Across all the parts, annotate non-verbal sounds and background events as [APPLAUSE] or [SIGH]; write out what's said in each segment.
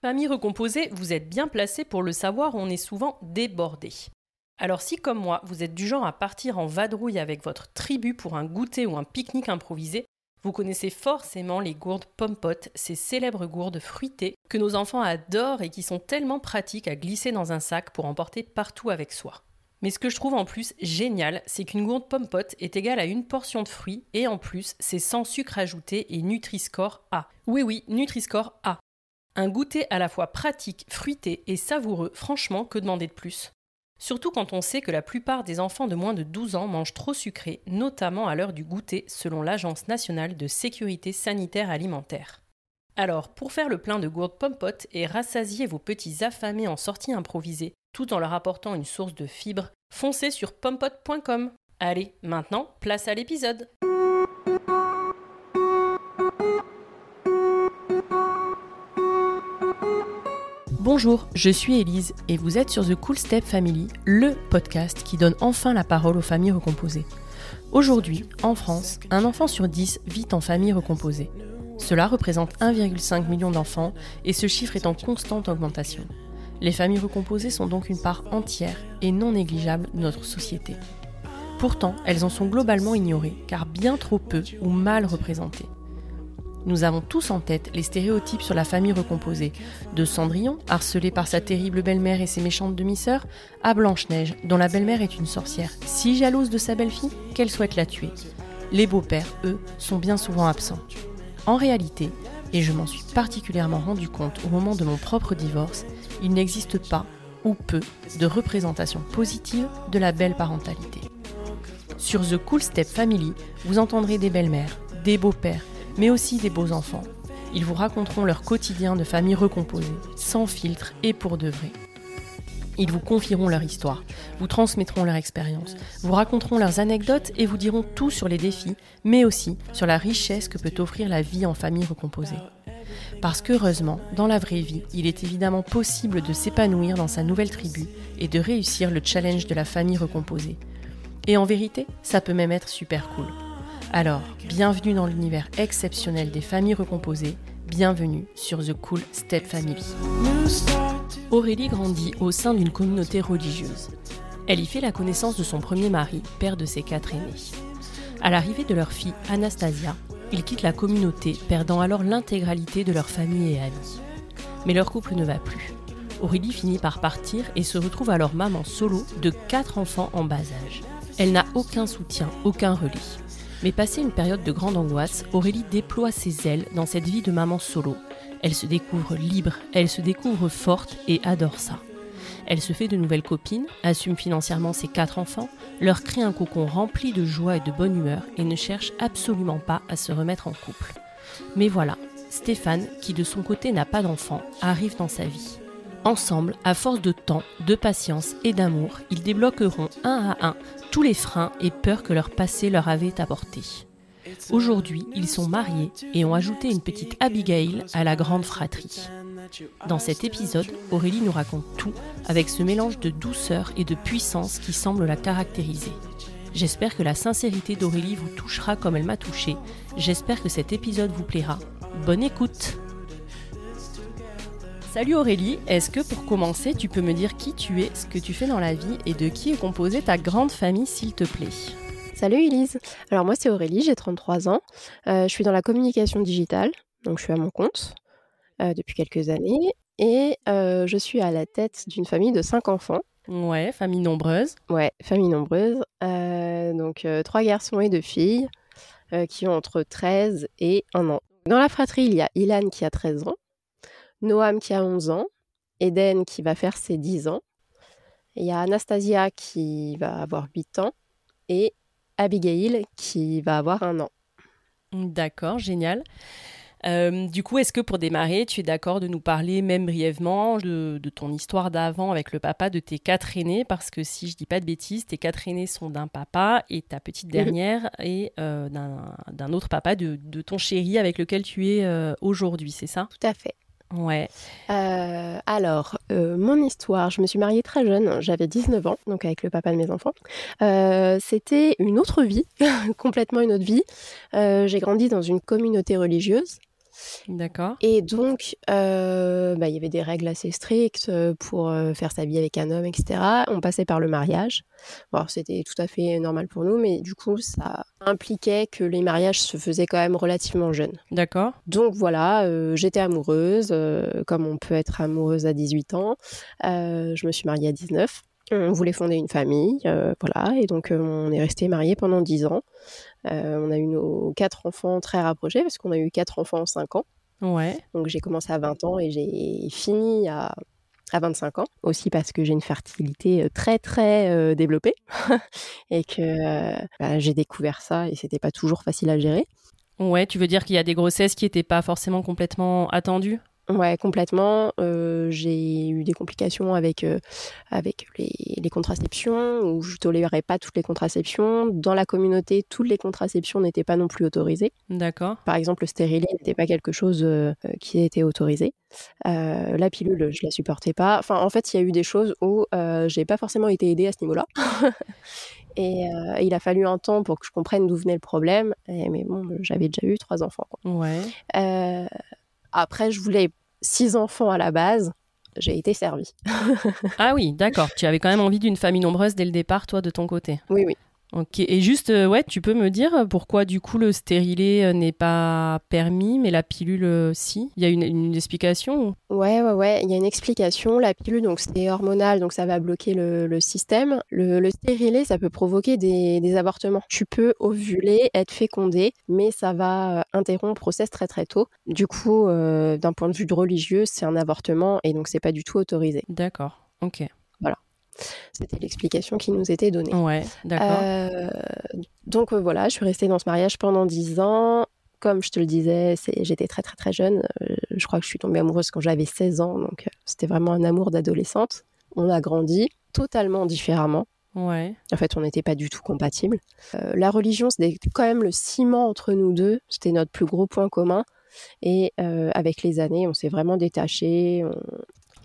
Famille recomposée, vous êtes bien placé pour le savoir, on est souvent débordé. Alors si comme moi, vous êtes du genre à partir en vadrouille avec votre tribu pour un goûter ou un pique-nique improvisé, vous connaissez forcément les gourdes pompotes, ces célèbres gourdes fruitées que nos enfants adorent et qui sont tellement pratiques à glisser dans un sac pour emporter partout avec soi. Mais ce que je trouve en plus génial, c'est qu'une gourde pompote est égale à une portion de fruits et en plus, c'est sans sucre ajouté et Nutri-Score A. Oui oui, Nutri-Score A. Un goûter à la fois pratique, fruité et savoureux, franchement, que demander de plus? Surtout quand on sait que la plupart des enfants de moins de 12 ans mangent trop sucré, notamment à l'heure du goûter, selon l'Agence nationale de sécurité sanitaire alimentaire. Alors, pour faire le plein de gourdes pompotes et rassasier vos petits affamés en sortie improvisée, tout en leur apportant une source de fibres, foncez sur pompote.com. Allez, maintenant, place à l'épisode. Bonjour, je suis Élise et vous êtes sur The Cool Step Family, le podcast qui donne enfin la parole aux familles recomposées. Aujourd'hui, en France, un enfant sur 10 vit en famille recomposée. Cela représente 1,5 million d'enfants et ce chiffre est en constante augmentation. Les familles recomposées sont donc une part entière et non négligeable de notre société. Pourtant, elles en sont globalement ignorées, car bien trop peu ou mal représentées. Nous avons tous en tête les stéréotypes sur la famille recomposée, de Cendrillon, harcelé par sa terrible belle-mère et ses méchantes demi-sœurs, à Blanche-Neige, dont la belle-mère est une sorcière si jalouse de sa belle-fille qu'elle souhaite la tuer. Les beaux-pères, eux, sont bien souvent absents. En réalité, et je m'en suis particulièrement rendu compte au moment de mon propre divorce, il n'existe pas, ou peu, de représentation positive de la belle parentalité. Sur The Cool Step Family, vous entendrez des belles-mères, des beaux-pères, mais aussi des beaux enfants. Ils vous raconteront leur quotidien de famille recomposée, sans filtre et pour de vrai. Ils vous confieront leur histoire, vous transmettront leur expérience, vous raconteront leurs anecdotes et vous diront tout sur les défis, mais aussi sur la richesse que peut offrir la vie en famille recomposée. Parce qu'heureusement, dans la vraie vie, il est évidemment possible de s'épanouir dans sa nouvelle tribu et de réussir le challenge de la famille recomposée. Et en vérité, ça peut même être super cool. Alors, bienvenue dans l'univers exceptionnel des familles recomposées, bienvenue sur The Cool Step Family. Aurélie grandit au sein d'une communauté religieuse. Elle y fait la connaissance de son premier mari, père de ses quatre aînés. À l'arrivée de leur fille Anastasia, ils quittent la communauté, perdant alors l'intégralité de leur famille et amis. Mais leur couple ne va plus. Aurélie finit par partir et se retrouve alors maman solo de quatre enfants en bas âge. Elle n'a aucun soutien, aucun relais. Mais passé une période de grande angoisse, Aurélie déploie ses ailes dans cette vie de maman solo. Elle se découvre libre, elle se découvre forte et adore ça. Elle se fait de nouvelles copines, assume financièrement ses quatre enfants, leur crée un cocon rempli de joie et de bonne humeur et ne cherche absolument pas à se remettre en couple. Mais voilà, Stéphane, qui de son côté n'a pas d'enfant, arrive dans sa vie. Ensemble, à force de temps, de patience et d'amour, ils débloqueront un à un tous les freins et peurs que leur passé leur avait apportés. Aujourd'hui, ils sont mariés et ont ajouté une petite Abigail à la grande fratrie. Dans cet épisode, Aurélie nous raconte tout avec ce mélange de douceur et de puissance qui semble la caractériser. J'espère que la sincérité d'Aurélie vous touchera comme elle m'a touchée. J'espère que cet épisode vous plaira. Bonne écoute Salut Aurélie, est-ce que pour commencer, tu peux me dire qui tu es, ce que tu fais dans la vie et de qui est composée ta grande famille, s'il te plaît? Salut Elise, alors moi c'est Aurélie, j'ai 33 ans, euh, je suis dans la communication digitale, donc je suis à mon compte euh, depuis quelques années et euh, je suis à la tête d'une famille de 5 enfants. Ouais, famille nombreuse. Ouais, famille nombreuse, donc trois garçons et deux filles qui ont entre 13 et 1 an. Dans la fratrie, il y a Ilan qui a 13 ans, Noam qui a 11 ans, Eden qui va faire ses 10 ans, il y a Anastasia qui va avoir 8 ans et Abigail qui va avoir un an. D'accord, génial. Euh, du coup, est-ce que pour démarrer, tu es d'accord de nous parler même brièvement de, ton histoire d'avant avec le papa de tes quatre aînés? Parce que si je dis pas de bêtises, tes quatre aînés sont d'un papa et ta petite dernière est euh, d'un autre papa de, ton chéri avec lequel tu es euh, aujourd'hui, c'est ça? Tout à fait. Ouais. Euh, alors, euh, mon histoire, je me suis mariée très jeune, j'avais 19 ans, donc avec le papa de mes enfants. Euh, c'était une autre vie, [LAUGHS] complètement une autre vie. j'ai grandi dans une communauté religieuse. D'accord. Et donc, euh, bah, il y avait des règles assez strictes euh, pour euh, faire sa vie avec un homme, etc. On passait par le mariage. Bon, c'était tout à fait normal pour nous, mais du coup, ça impliquait que les mariages se faisaient quand même relativement jeunes. D'accord. Donc voilà, euh, j'étais amoureuse, comme on peut être amoureuse à 18 ans. Je me suis mariée à 19. On voulait fonder une famille, euh, voilà, et donc euh, on est resté mariés pendant 10 ans. Euh, on a eu nos quatre enfants très rapprochés, parce qu'on a eu quatre enfants en 5 ans. Ouais. Donc j'ai commencé à 20 ans et j'ai fini à, à 25 ans. Aussi parce que j'ai une fertilité euh, très très euh, développée [LAUGHS] et que euh, bah, j'ai découvert ça et c'était pas toujours facile à gérer. Ouais, tu veux dire qu'il y a des grossesses qui n'étaient pas forcément complètement attendues? Ouais, complètement. Euh, j'ai eu des complications avec, euh, avec les, les contraceptions, où je tolérais pas toutes les contraceptions. Dans la communauté, toutes les contraceptions n'étaient pas non plus autorisées. D'accord. Par exemple, le stérilet n'était pas quelque chose euh, qui était autorisé. La pilule, je la supportais pas. Enfin, en fait, il y a eu des choses où j'ai pas forcément été aidée à ce niveau-là. [LAUGHS] Et euh, il a fallu un temps pour que je comprenne d'où venait le problème. Et- mais bon, j'avais déjà eu trois enfants. quoi. Ouais. Euh, après, je voulais six enfants à la base. J'ai été servie. Ah oui, d'accord. Tu avais quand même envie d'une famille nombreuse dès le départ, toi, de ton côté. Oui, oui. Ok. Et juste, euh, ouais, tu peux me dire pourquoi du coup le stérilet euh, n'est pas permis, mais la pilule euh, si? Il y a une, une explication ou- Ouais, ouais, ouais. Il y a une explication. La pilule, donc c'est hormonal, donc ça va bloquer le, le système. Le, le stérilet, ça peut provoquer des, des avortements. Tu peux ovuler, être fécondé, mais ça va interrompre grossesse très très tôt. Du coup, euh, d'un point de vue religieux, c'est un avortement et donc c'est pas du tout autorisé. D'accord. Ok. C'était l'explication qui nous était donnée. Ouais, d'accord. Euh, donc euh, voilà, je suis restée dans ce mariage pendant 10 ans. Comme je te le disais, j'étais très très très jeune. Euh, je crois que je suis tombée amoureuse quand j'avais 16 ans, donc c'était vraiment un amour d'adolescente. On a grandi totalement différemment. Ouais. En fait, on n'était pas du tout compatibles. Euh, la religion, c'était quand même le ciment entre nous deux. C'était notre plus gros point commun. Et euh, avec les années, on s'est vraiment détaché. On,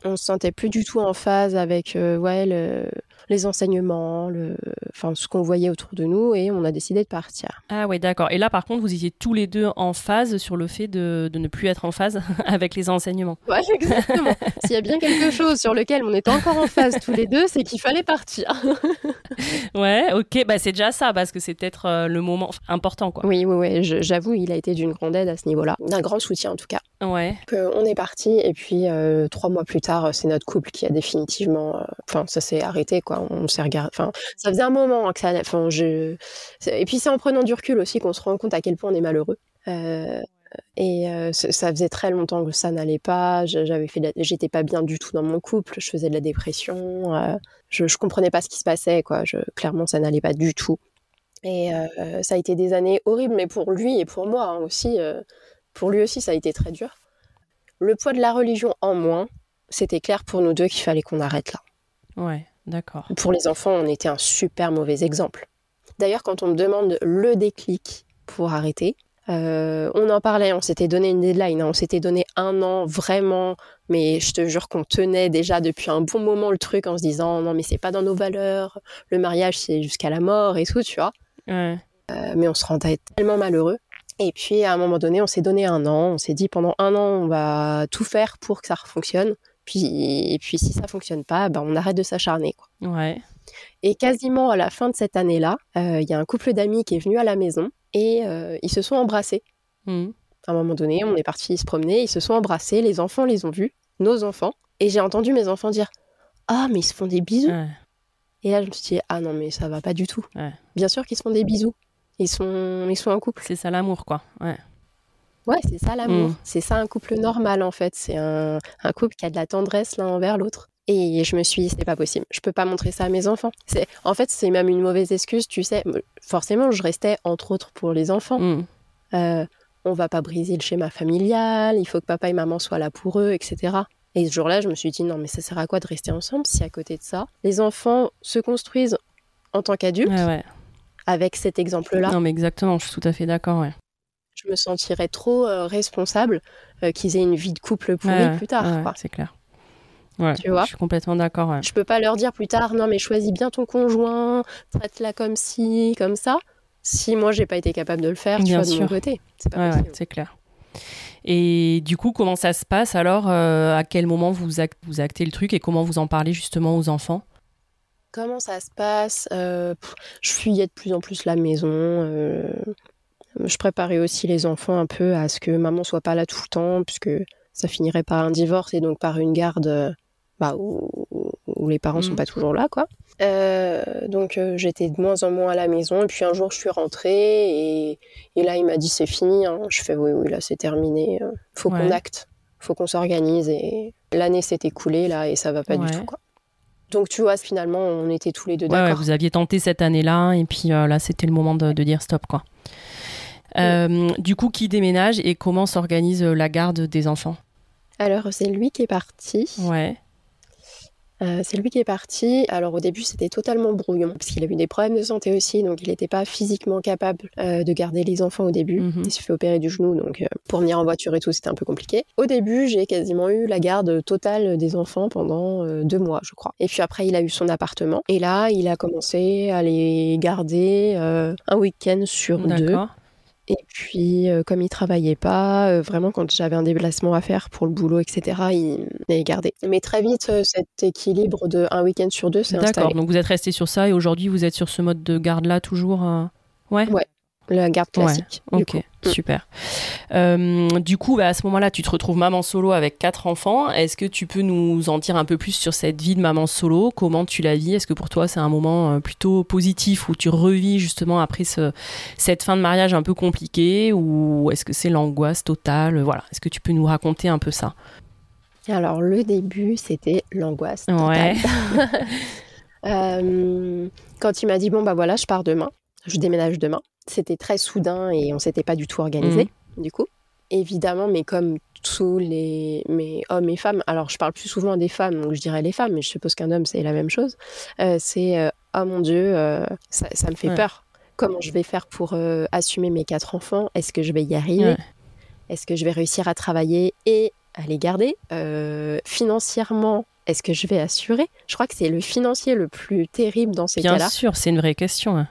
on se sentait plus du tout en phase avec euh, ouais, le- les enseignements, le, enfin, ce qu'on voyait autour de nous. Et on a décidé de partir. Ah ouais, d'accord. Et là, par contre, vous étiez tous les deux en phase sur le fait de, de ne plus être en phase [LAUGHS] avec les enseignements. Ouais, exactement. [LAUGHS] S'il y a bien quelque chose sur lequel on était encore en phase tous les deux, c'est qu'il fallait partir. [LAUGHS] Ouais, ok. Bah c'est déjà ça, parce que c'est peut-être euh, le moment important, quoi. Oui, oui, oui. J'avoue, il a été d'une grande aide à ce niveau-là. D'un grand soutien, en tout cas. Ouais. que on est parti et puis euh, trois mois plus tard, c'est notre couple qui a définitivement, euh, enfin ça s'est arrêté quoi. On s'est regardé, enfin ça faisait un moment que ça, enfin je, et puis c'est en prenant du recul aussi qu'on se rend compte à quel point on est malheureux. Euh, et euh, ça faisait très longtemps que ça n'allait pas. J'avais fait, j'étais pas bien du tout dans mon couple. Je faisais de la dépression. euh, je, je comprenais pas ce qui se passait quoi. Je, clairement ça n'allait pas du tout. Et ça a été des années horribles, mais pour lui et pour moi hein, aussi. pour lui aussi, ça a été très dur. Le poids de la religion en moins, c'était clair pour nous deux qu'il fallait qu'on arrête là. Ouais, d'accord. Pour les enfants, on était un super mauvais exemple. D'ailleurs, quand on me demande le déclic pour arrêter, euh, on en parlait, on s'était donné une deadline, hein, on s'était donné un an vraiment, mais je te jure qu'on tenait déjà depuis un bon moment le truc en se disant non mais c'est pas dans nos valeurs, le mariage c'est jusqu'à la mort et tout, tu vois. Ouais. Euh, mais on se rendait tellement malheureux. Et puis à un moment donné, on s'est donné un an. On s'est dit pendant un an, on va tout faire pour que ça fonctionne. Puis, et puis si ça fonctionne pas, ben, on arrête de s'acharner. quoi. Ouais. Et quasiment à la fin de cette année-là, euh, il y a un couple d'amis qui est venu à la maison et euh, ils se sont embrassés. Mhm. À un moment donné, on est parti se promener, ils se sont embrassés, les enfants les ont vus, nos enfants. Et j'ai entendu mes enfants dire Ah, mais ils se font des bisous. Ouais. Et là, je me suis dit Ah non, mais ça va pas du tout. Ouais. Bien sûr qu'ils se font des bisous. Ils sont, ils sont un couple. C'est ça l'amour, quoi. Ouais. Ouais, c'est ça l'amour. Mm. C'est ça un couple normal en fait. C'est un, un couple qui a de la tendresse l'un envers l'autre. Et je me suis dit, c'est pas possible. Je peux pas montrer ça à mes enfants. C'est, en fait, c'est même une mauvaise excuse, tu sais. Forcément, je restais entre autres pour les enfants. Mhm. Euh, on va pas briser le schéma familial. Il faut que papa et maman soient là pour eux, etc. Et ce jour-là, je me suis dit, non, mais ça sert à quoi de rester ensemble si à côté de ça, les enfants se construisent en tant qu'adultes Ouais, ouais. avec cet exemple-là? Non, mais exactement, je suis tout à fait d'accord, ouais. Je me sentirais trop euh, responsable euh, qu'ils aient une vie de couple pourrie Ouais, plus tard. ouais, c'est clair. Ouais, Tu vois je suis complètement d'accord. Je peux pas leur dire plus tard, non mais choisis bien ton conjoint, traite-la comme ci, comme ça. Si moi j'ai pas été capable de le faire, tu Bien vois, de mon sûr. côté, c'est pas Ouais, ouais, possible. c'est clair. Et du coup, comment ça se passe alors À quel moment vous, vous actez le truc et comment vous en parlez justement aux enfants? Comment ça se passe Je fuyais de plus en plus la maison. Je préparais aussi les enfants un peu à ce que maman soit pas là tout le temps, puisque ça finirait par un divorce et donc par une garde bah, où, les parents sont mmh. pas toujours là, quoi. Euh, donc euh, j'étais de moins en moins à la maison et puis un jour je suis rentrée et, là il m'a dit c'est fini. Hein. Je fais oui oui là c'est terminé. Euh, faut qu'on acte, faut qu'on s'organise et l'année s'est écoulée là et ça va pas du tout quoi. Donc tu vois finalement on était tous les deux d'accord. vous aviez tenté cette année-là et puis là c'était le moment de, dire stop quoi. Du coup qui déménage et comment s'organise la garde des enfants? Alors c'est lui qui est parti. Ouais. Euh, c'est lui qui est parti. Alors au début c'était totalement brouillon parce qu'il a eu des problèmes de santé aussi, donc il n'était pas physiquement capable euh, de garder les enfants au début. Mhm. Il se fait opérer du genou, donc euh, pour venir en voiture et tout c'était un peu compliqué. Au début j'ai quasiment eu la garde totale des enfants pendant deux mois je crois. Et puis après il a eu son appartement et là il a commencé à les garder un week-end sur deux. Et puis, euh, comme il travaillait pas, euh, vraiment, quand j'avais un déplacement à faire pour le boulot, etc., il m'avait gardé. Mais très vite, euh, cet équilibre de un week-end sur deux s'est installé. D'accord, donc vous êtes resté sur ça et aujourd'hui, vous êtes sur ce mode de garde-là toujours Ouais? Ouais, la garde classique. ok, mm. super. Euh, du coup, bah, à ce moment-là, tu te retrouves maman solo avec quatre enfants. Est-ce que tu peux nous en dire un peu plus sur cette vie de maman solo? Comment tu la vis? Est-ce que pour toi, c'est un moment euh, plutôt positif où tu revis justement après ce, cette fin de mariage un peu compliquée? Ou est-ce que c'est l'angoisse totale? Voilà. Est-ce que tu peux nous raconter un peu ça? Alors, le début, c'était l'angoisse. Ouais. [LAUGHS] Euh, quand il m'a dit, bon, bah voilà, je pars demain, je déménage demain c'était très soudain et on s'était pas du tout organisé, mhm. du coup. Évidemment, mais comme tous les mes hommes et femmes, alors je parle plus souvent des femmes, donc je dirais les femmes, mais je suppose qu'un homme c'est la même chose. Euh, c'est euh, oh mon Dieu, euh, ça, me fait peur. Comment je vais faire pour assumer mes quatre enfants? Est-ce que je vais y arriver? Est-ce que je vais réussir à travailler et à les garder? Financièrement, est-ce que je vais assurer? Je crois que c'est le financier le plus terrible dans ces cas-là. Bien sûr, c'est une vraie question. Hein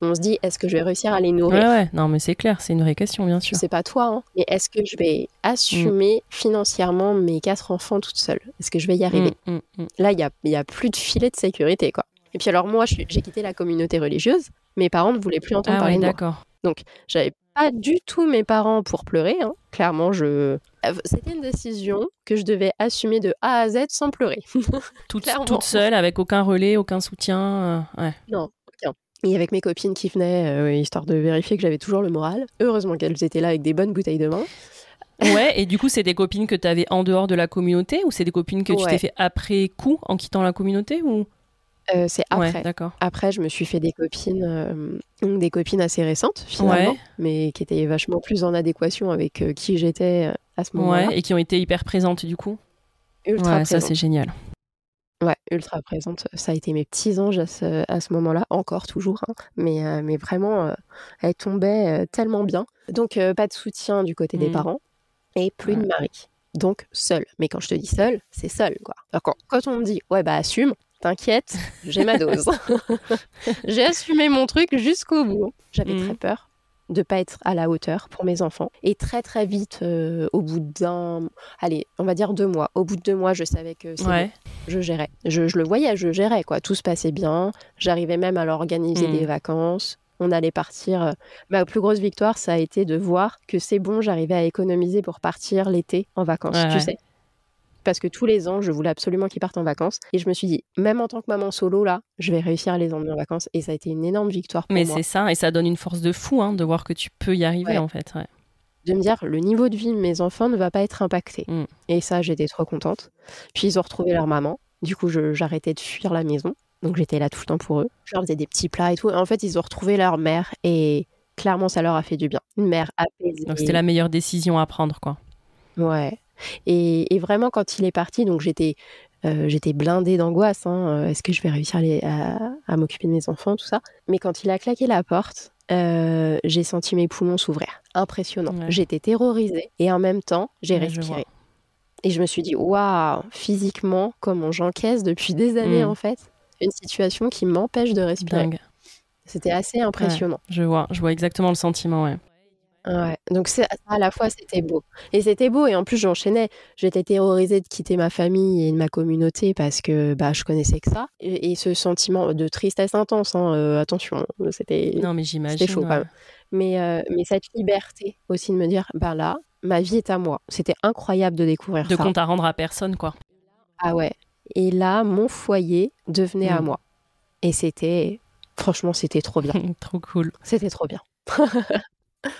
on se dit est-ce que je vais réussir à les nourrir ouais, ouais. non mais c'est clair, c'est une vraie question bien sûr. C'est pas toi, hein, mais est-ce que je vais assumer mm. financièrement mes quatre enfants toute seule? Est-ce que je vais y arriver? Mm, mm, Là, il y a, y a, plus de filet de sécurité quoi. Et puis alors moi, j'ai quitté la communauté religieuse. Mes parents ne voulaient plus entendre ah, parler de d'accord. Donc j'avais pas du tout mes parents pour pleurer. Hein. Clairement, je euh, c'était une décision que je devais assumer de A à Z sans pleurer. [LAUGHS] toute, toute seule, avec aucun relais, aucun soutien. Euh, ouais. Non, et avec mes copines qui venaient, euh, histoire de vérifier que j'avais toujours le moral. Heureusement qu'elles étaient là avec des bonnes bouteilles de vin. Ouais, et du coup, c'est des copines que tu avais en dehors de la communauté ou c'est des copines que tu t'es fait après coup en quittant la communauté ou? Euh, c'est après. d'accord. Après, je me suis fait des copines, euh, des copines assez récentes finalement, mais qui étaient vachement plus en adéquation avec qui j'étais à ce moment-là. Ouais, et qui ont été hyper présentes du coup. Ultra ouais, ça c'est génial. Ouais, ultra présente. Ça a été mes petits anges à ce, à ce moment-là, encore toujours, hein. mais, euh, mais vraiment, euh, elle tombait euh, tellement bien. Donc, pas de soutien du côté des mmh. parents et plus de mari. Donc, seul. Mais quand je te dis seul, c'est seul, quoi. quand, quand on me dit, ouais, bah assume, t'inquiète, j'ai ma dose. [LAUGHS] [LAUGHS] j'ai assumé mon truc jusqu'au bout. J'avais très mmh. peur de pas être à la hauteur pour mes enfants. Et très très vite, euh, au bout d'un, allez, on va dire deux mois. Au bout de deux mois, je savais que je gérais. Je, le voyais, je gérais quoi. Tout se passait bien. J'arrivais même à leur organiser des hmm. vacances. On allait partir. Euh, ma plus grosse victoire, ça a été de voir que c'est bon, j'arrivais à économiser pour partir l'été en vacances. tu sais, parce que tous les ans, je voulais absolument qu'ils partent en vacances. Et je me suis dit, même en tant que maman solo, là, je vais réussir à les emmener en vacances. Et ça a été une énorme victoire pour Mais moi. Mais c'est ça, et ça donne une force de fou hein, de voir que tu peux y arriver, en fait. De me dire, le niveau de vie de mes enfants ne va pas être impacté. Mm. Et ça, j'étais trop contente. Puis ils ont retrouvé leur maman. Du coup, j'arrêtais de fuir la maison. Donc j'étais là tout le temps pour eux. Je leur faisais des petits plats et tout. en fait, ils ont retrouvé leur mère et clairement, ça leur a fait du bien. Une mère apaisée. Donc c'était la meilleure décision à prendre, quoi. Ouais. Et, vraiment, quand il est parti, donc j'étais euh, j'étais blindée d'angoisse. Hein, euh, est-ce que je vais réussir à, m'occuper de mes enfants, tout ça Mais quand il a claqué la porte, euh, j'ai senti mes poumons s'ouvrir. Impressionnant. J'étais terrorisée et en même temps, j'ai respiré. Et je me suis dit, waouh, physiquement, comment j'encaisse depuis des années mm. en fait, une situation qui m'empêche de respirer. C'était assez impressionnant. je vois, je vois exactement le sentiment, ouais. Ouais, donc c'est à la fois c'était beau et c'était beau et en plus j'enchaînais. J'étais terrorisée de quitter ma famille et ma communauté parce que bah je connaissais que ça et, ce sentiment de tristesse intense. Hein, euh, attention, c'était non mais j'imagine. chaud Mais euh, mais cette liberté aussi de me dire bah là ma vie est à moi. C'était incroyable de découvrir de ça. De compte à rendre à personne quoi. Ah ouais. Et là mon foyer devenait à mm. moi et c'était franchement c'était trop bien. [LAUGHS] trop cool. C'était trop bien. [LAUGHS]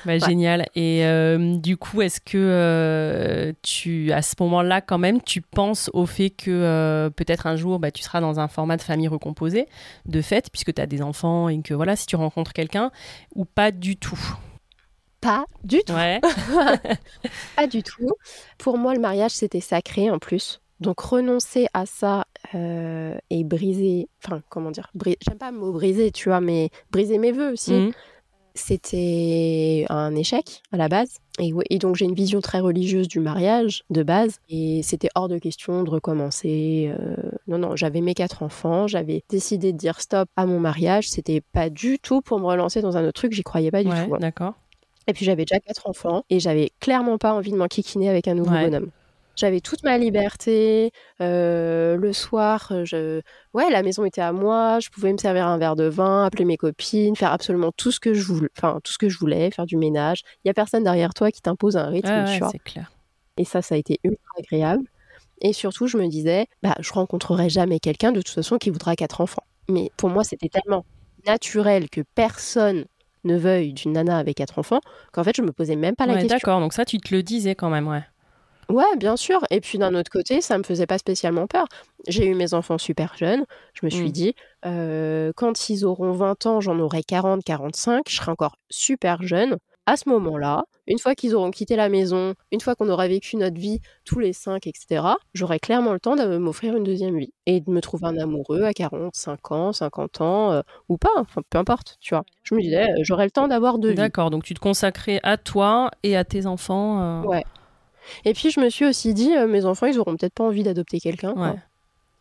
Bah, Génial. Et euh, du coup, est-ce que euh, tu, à ce moment-là, quand même, tu penses au fait que euh, peut-être un jour, bah, tu seras dans un format de famille recomposée, de fait, puisque tu as des enfants et que voilà, si tu rencontres quelqu'un, ou pas du tout? Pas du tout. Ouais. [LAUGHS] pas du tout. Pour moi, le mariage, c'était sacré en plus. Donc renoncer à ça et briser, enfin comment dire, j'aime pas le mot briser, tu vois, mais briser mes voeux aussi. Mmh c'était un échec à la base. Et, donc j'ai une vision très religieuse du mariage de base. Et c'était hors de question de recommencer. Euh, non, non, j'avais mes quatre enfants. J'avais décidé de dire stop à mon mariage. C'était pas du tout pour me relancer dans un autre truc. J'y croyais pas du tout. Hein. D'accord. Et puis j'avais déjà quatre enfants et j'avais clairement pas envie de m'enquiquiner avec un nouveau bonhomme. J'avais toute ma liberté. Euh, le soir, je... ouais, la maison était à moi. Je pouvais me servir un verre de vin, appeler mes copines, faire absolument tout ce que je voulais, enfin tout ce que je voulais, faire du ménage. Il y a personne derrière toi qui t'impose un rythme, tu vois? C'est clair. Et ça, ça a été ultra agréable. Et surtout, je me disais, bah, je rencontrerai jamais quelqu'un de toute façon qui voudra quatre enfants. Mais pour moi, c'était tellement naturel que personne ne veuille d'une nana avec quatre enfants qu'en fait, je me posais même pas la question. D'accord, donc ça, tu te le disais quand même, ouais. Ouais, bien sûr. Et puis d'un autre côté, ça me faisait pas spécialement peur. J'ai eu mes enfants super jeunes. Je me suis mmh. dit, euh, quand ils auront 20 ans, j'en aurai 40, 45, je serai encore super jeune. À ce moment-là, une fois qu'ils auront quitté la maison, une fois qu'on aura vécu notre vie tous les cinq, etc., j'aurai clairement le temps de m'offrir une deuxième vie et de me trouver un amoureux à 45 ans, 50 ans, euh, ou pas, enfin peu importe, tu vois. Je me disais, euh, j'aurai le temps d'avoir deux D'accord, donc tu te consacrais à toi et à tes enfants. Ouais, et puis je me suis aussi dit, euh, mes enfants, ils auront peut-être pas envie d'adopter quelqu'un.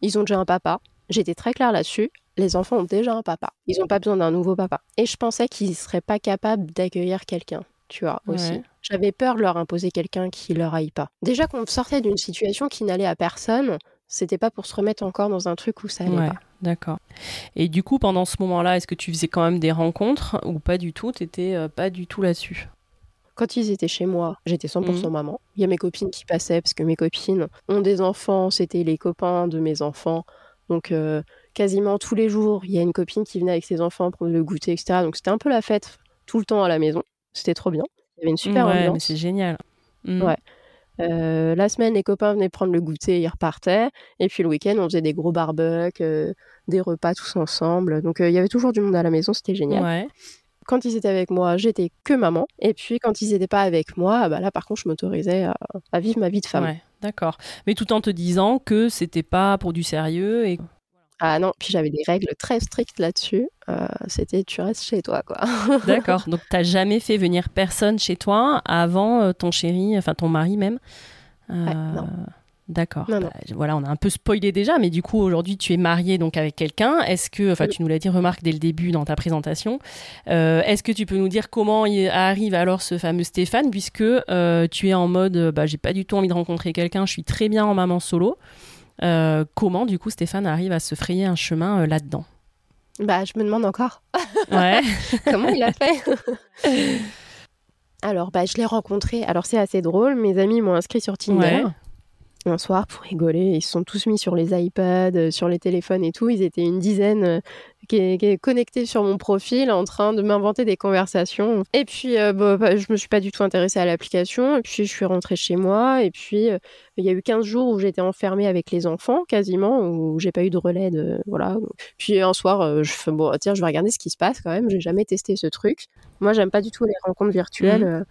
Ils ont déjà un papa. J'étais très claire là-dessus. Les enfants ont déjà un papa. Ils n'ont pas besoin d'un nouveau papa. Et je pensais qu'ils seraient pas capables d'accueillir quelqu'un, tu vois, aussi. J'avais peur de leur imposer quelqu'un qui leur aille pas. Déjà qu'on sortait d'une situation qui n'allait à personne, c'était pas pour se remettre encore dans un truc où ça allait pas. D'accord. Et du coup, pendant ce moment-là, est-ce que tu faisais quand même des rencontres ou pas du tout? T'étais euh, pas du tout là-dessus? Quand ils étaient chez moi, j'étais 100% mmh. maman. Il y a mes copines qui passaient parce que mes copines ont des enfants, c'était les copains de mes enfants. Donc euh, quasiment tous les jours, il y a une copine qui venait avec ses enfants prendre le goûter, etc. Donc c'était un peu la fête tout le temps à la maison. C'était trop bien. Il y avait une super ouais, ambiance. c'est génial. Mmh. Ouais. Euh, la semaine, les copains venaient prendre le goûter, ils repartaient. Et puis le week-end, on faisait des gros barbecues, euh, des repas tous ensemble. Donc il y avait toujours du monde à la maison, c'était génial. Ouais quand ils étaient avec moi, j'étais que maman. Et puis quand ils n'étaient pas avec moi, bah là par contre, je m'autorisais à, vivre ma vie de femme. Ouais, d'accord. Mais tout en te disant que c'était pas pour du sérieux et ah non, puis j'avais des règles très strictes là-dessus. Euh, c'était tu restes chez toi, quoi. [LAUGHS] D'accord. Donc t'as jamais fait venir personne chez toi avant euh, ton chéri, enfin ton mari même? Ouais, non. D'accord. Bah, voilà, on a un peu spoilé déjà, mais du coup, aujourd'hui, tu es mariée donc avec quelqu'un. Est-ce que, enfin, tu nous l'as dit, remarque dès le début dans ta présentation. Euh, est-ce que tu peux nous dire comment il arrive alors ce fameux Stéphane, puisque euh, tu es en mode, bah, j'ai pas du tout envie de rencontrer quelqu'un, je suis très bien en maman solo. Euh, comment, du coup, Stéphane arrive à se frayer un chemin là-dedans? Bah, je me demande encore. Ouais. [LAUGHS] comment il a fait? [LAUGHS] Alors, bah, je l'ai rencontré. Alors, c'est assez drôle. Mes amis m'ont inscrit sur Tinder un soir pour rigoler. Ils se sont tous mis sur les iPads, euh, sur les téléphones et tout. Ils étaient une dizaine euh, qui, est, connectés sur mon profil en train de m'inventer des conversations. Et puis, euh, bah, je me suis pas du tout intéressée à l'application. Et puis, je suis rentrée chez moi. Et puis, il y a eu 15 jours où j'étais enfermée avec les enfants, quasiment, où j'ai pas eu de relais. De, voilà. Puis, un soir, je fais, bon, tiens, je vais regarder ce qui se passe quand même. J'ai jamais testé ce truc. Moi, j'aime pas du tout les rencontres virtuelles. Mmh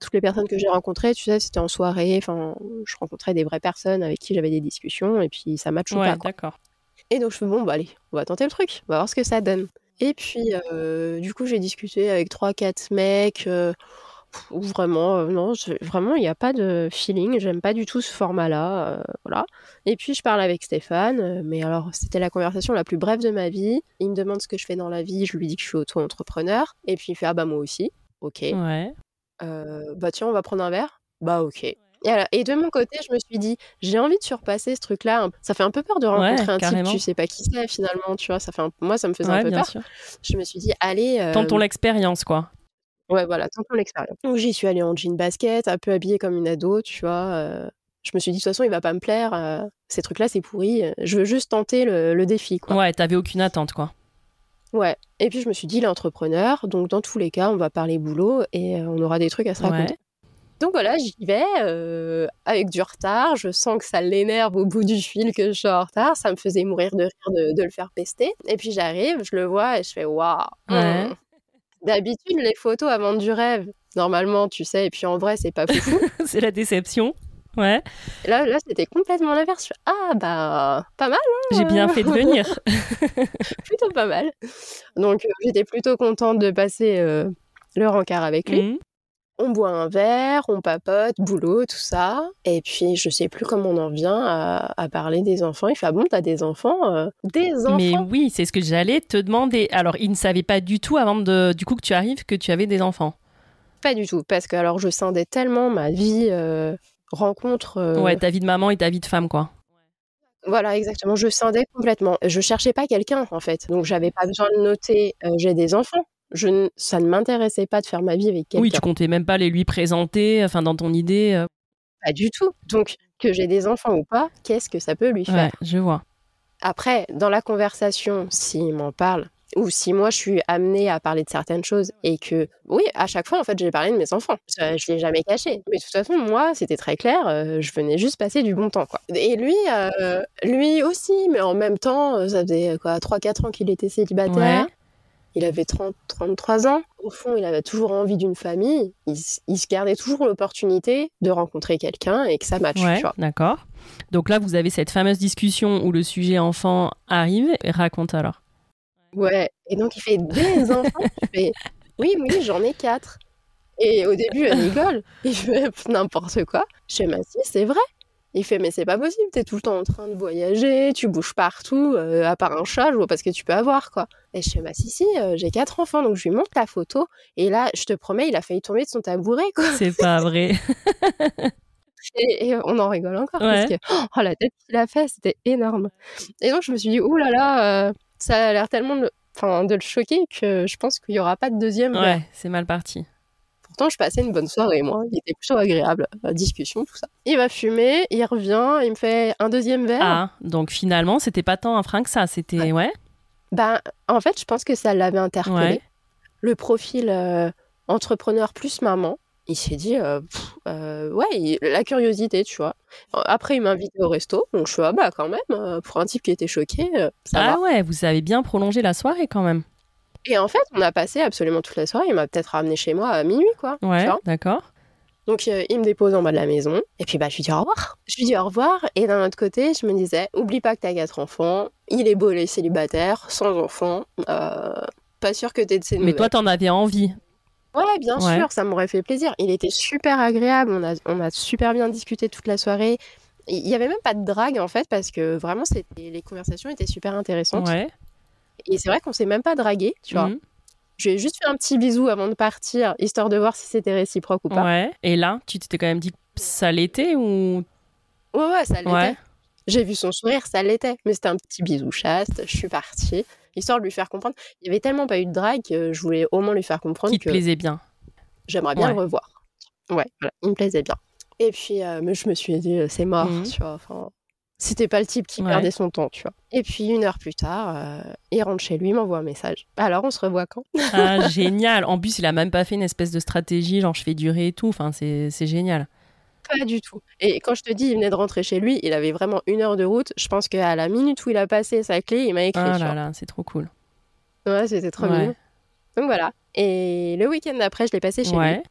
toutes les personnes que j'ai rencontrées, tu sais, c'était en soirée. Enfin, je rencontrais des vraies personnes avec qui j'avais des discussions et puis ça matche ouais, pas. d'accord. Et donc je fais bon, bah allez, on va tenter le truc, on va voir ce que ça donne. Et puis, euh, du coup, j'ai discuté avec 3-4 mecs. Euh, où vraiment, euh, non, vraiment, il n'y a pas de feeling. J'aime pas du tout ce format-là. voilà. Et puis, je parle avec Stéphane. mais alors, c'était la conversation la plus brève de ma vie. Il me demande ce que je fais dans la vie. Je lui dis que je suis auto-entrepreneur. Et puis, il fait Ah bah, moi aussi. Ok. Ouais. Bah tiens, on va prendre un verre Bah ok. Et, de mon côté, je me suis dit, j'ai envie de surpasser ce truc-là. Ça fait un peu peur de rencontrer un type, tu sais pas qui c'est finalement, tu vois. Ça fait Moi, ça me faisait un peu peur. Je me suis dit, allez. Tentons l'expérience, quoi. Ouais, voilà, tentons l'expérience. Donc j'y suis allée en jean basket, un peu habillée comme une ado, tu vois. Je me suis dit, de toute façon, il va pas me plaire. ces trucs-là, c'est pourri. Je veux juste tenter le, le défi, quoi. Ouais, t'avais aucune attente, quoi. Ouais. Et puis je me suis dit, l'entrepreneur, donc dans tous les cas, on va parler boulot et on aura des trucs à se raconter. Donc voilà, j'y vais euh, avec du retard. Je sens que ça l'énerve au bout du fil que je suis en retard. Ça me faisait mourir de rire de, le faire pester. Et puis j'arrive, je le vois et je fais waouh. Hmm. D'habitude, les photos avant du rêve, normalement, tu sais, et puis en vrai, c'est pas fou. [LAUGHS] c'est la déception. Ouais. là, là c'était complètement l'inverse. Ah bah, pas mal. Hein, J'ai bien fait de venir. [LAUGHS] plutôt pas mal. Donc euh, j'étais plutôt contente de passer euh, le rencard avec lui. Mmh on boit un verre, on papote, boulot, tout ça. Et puis, je sais plus comment on en vient à, parler des enfants. Il fait, ah bon, t'as des enfants euh, Des enfants? Mais oui, c'est ce que j'allais te demander. Alors, il ne savait pas du tout, avant de, du coup que tu arrives, que tu avais des enfants? Pas du tout, parce que alors je scindais tellement ma vie euh, rencontre... Euh, ouais, ta vie de maman et ta vie de femme, quoi. Voilà, exactement. Je scindais complètement. Je cherchais pas quelqu'un, en fait. Donc, j'avais pas besoin de noter j'ai des enfants je ça ne m'intéressait pas de faire ma vie avec quelqu'un. Oui, tu comptais même pas les lui présenter, enfin dans ton idée. Euh. Pas du tout. Donc que j'ai des enfants ou pas, qu'est-ce que ça peut lui faire? Je vois. Après, dans la conversation, s'il m'en parle, ou si moi je suis amenée à parler de certaines choses et que, oui, à chaque fois, en fait, j'ai parlé de mes enfants. Je ne l'ai jamais caché. Mais de toute façon, moi, c'était très clair, euh, je venais juste passer du bon temps, quoi. Et lui, euh, lui aussi, mais en même temps, ça faisait quoi, 3-4 ans qu'il était célibataire. Il avait 30, 33 ans. Au fond, il avait toujours envie d'une famille. Il, se gardait toujours l'opportunité de rencontrer quelqu'un et que ça matche. Ouais, d'accord. Donc là, vous avez cette fameuse discussion où le sujet enfant arrive. Raconte alors. Ouais. Et donc, il fait des [LAUGHS] enfants. oui, oui, j'en ai quatre. Et au début, elle rigole. Il fait [LAUGHS] n'importe quoi. Je fais, ma si, c'est vrai. Il fait mais c'est pas possible, t'es tout le temps en train de voyager, tu bouges partout, euh, à part un chat, je vois pas ce que tu peux avoir quoi. Et je fais bah si si, euh, j'ai quatre enfants donc je lui montre la photo et là je te promets il a failli tomber de son tabouret quoi. C'est pas vrai. [LAUGHS] et, on en rigole encore parce que oh, la tête qu'il a fait c'était énorme. Et donc je me suis dit oh là là, euh, ça a l'air tellement de, de le choquer que je pense qu'il y aura pas de deuxième. Ouais, c'est mal parti je passais une bonne soirée, moi. Il était plutôt agréable, la discussion, tout ça. Il va fumer, il revient, il me fait un deuxième verre. Ah, donc finalement, c'était pas tant un frein que ça, c'était. Ouais. Ben, en fait, je pense que ça l'avait interpellé. Le profil euh, entrepreneur plus maman. Il s'est dit, euh, euh, ouais, la curiosité, tu vois. Après, il m'a invité au resto, donc je suis, ah bah quand même, pour un type qui était choqué, ça Ah ouais, vous avez bien prolongé la soirée quand même. Et en fait, on a passé absolument toute la soirée. Il m'a peut-être ramené chez moi à minuit, quoi. Ouais, d'accord. Donc, euh, il me dépose en bas de la maison. Et puis, bah, je lui dis au revoir. Je lui dis au revoir. Et d'un autre côté, je me disais, oublie pas que t'as quatre enfants. Il est beau, les célibataires, sans enfants. Euh, pas sûr que t'aies de ces Mais toi, t'en avais envie. Ouais, bien sûr, ça m'aurait fait plaisir. Il était super agréable. On a, on a super bien discuté toute la soirée. Il y avait même pas de drague, en fait, parce que vraiment, les conversations étaient super intéressantes. Ouais. Et c'est vrai qu'on s'est même pas dragué, tu vois. Mhm. J'ai juste fait un petit bisou avant de partir, histoire de voir si c'était réciproque ou pas. Ouais. Et là, tu t'étais quand même dit que ça l'était ou? Ouais, ouais, ça l'était. J'ai vu son sourire, ça l'était. Mais c'était un petit bisou chaste. Je suis partie, histoire de lui faire comprendre. Il y avait tellement pas eu de drague que je voulais au moins lui faire comprendre Qu'il te plaisait bien. J'aimerais bien le revoir. Ouais, voilà, il me plaisait bien. Et puis, euh, je me suis dit, euh, c'est mort, mhm. tu vois. Enfin, c'était pas le type qui perdait son temps, tu vois. Et puis une heure plus tard, euh, il rentre chez lui, m'envoie un message. Alors on se revoit quand? Ah génial. En plus, il a même pas fait une espèce de stratégie, genre je fais durer et tout. Enfin, c'est génial. Pas du tout. Et quand je te dis, il venait de rentrer chez lui, il avait vraiment une heure de route. Je pense qu'à la minute où il a passé sa clé, il m'a écrit. Ah là là, c'est trop cool. Ouais, c'était trop ouais. Donc voilà. Et le week-end d'après, je l'ai passé chez lui.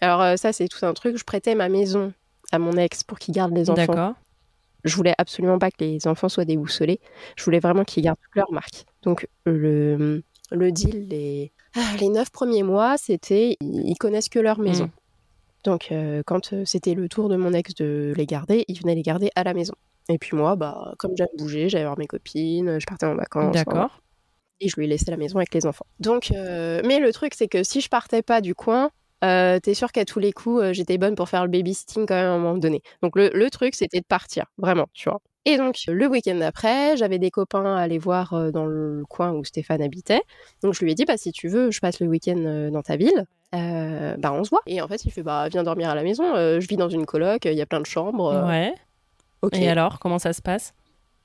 Alors euh, ça, c'est tout un truc. Je prêtais ma maison à mon ex pour qu'il garde les enfants. D'accord je voulais absolument pas que les enfants soient déboussolés. Je voulais vraiment qu'ils gardent leur marque. Donc le, le deal, les, ah, les neuf premiers mois, c'était ils connaissent que leur maison. Mm. Donc euh, quand euh, c'était le tour de mon ex de les garder, il venait les garder à la maison. Et puis moi, bah, comme j'aime bouger, j'allais voir mes copines, je partais en vacances. D'accord. Et je lui laissais la maison avec les enfants. Donc, euh, mais le truc, c'est que si je partais pas du coin, euh, t'es sûr qu'à tous les coups, j'étais bonne pour faire le babysitting quand même à un moment donné. Donc le, le truc, c'était de partir, vraiment, tu vois. Et donc le week-end d'après, j'avais des copains à aller voir dans le coin où Stéphane habitait. Donc je lui ai dit, bah si tu veux, je passe le week-end dans ta ville. Euh, bah on se voit. Et en fait, il fait, bah viens dormir à la maison. Euh, je vis dans une coloc, il y a plein de chambres. euh, Ouais. ok. Et alors, comment ça se passe?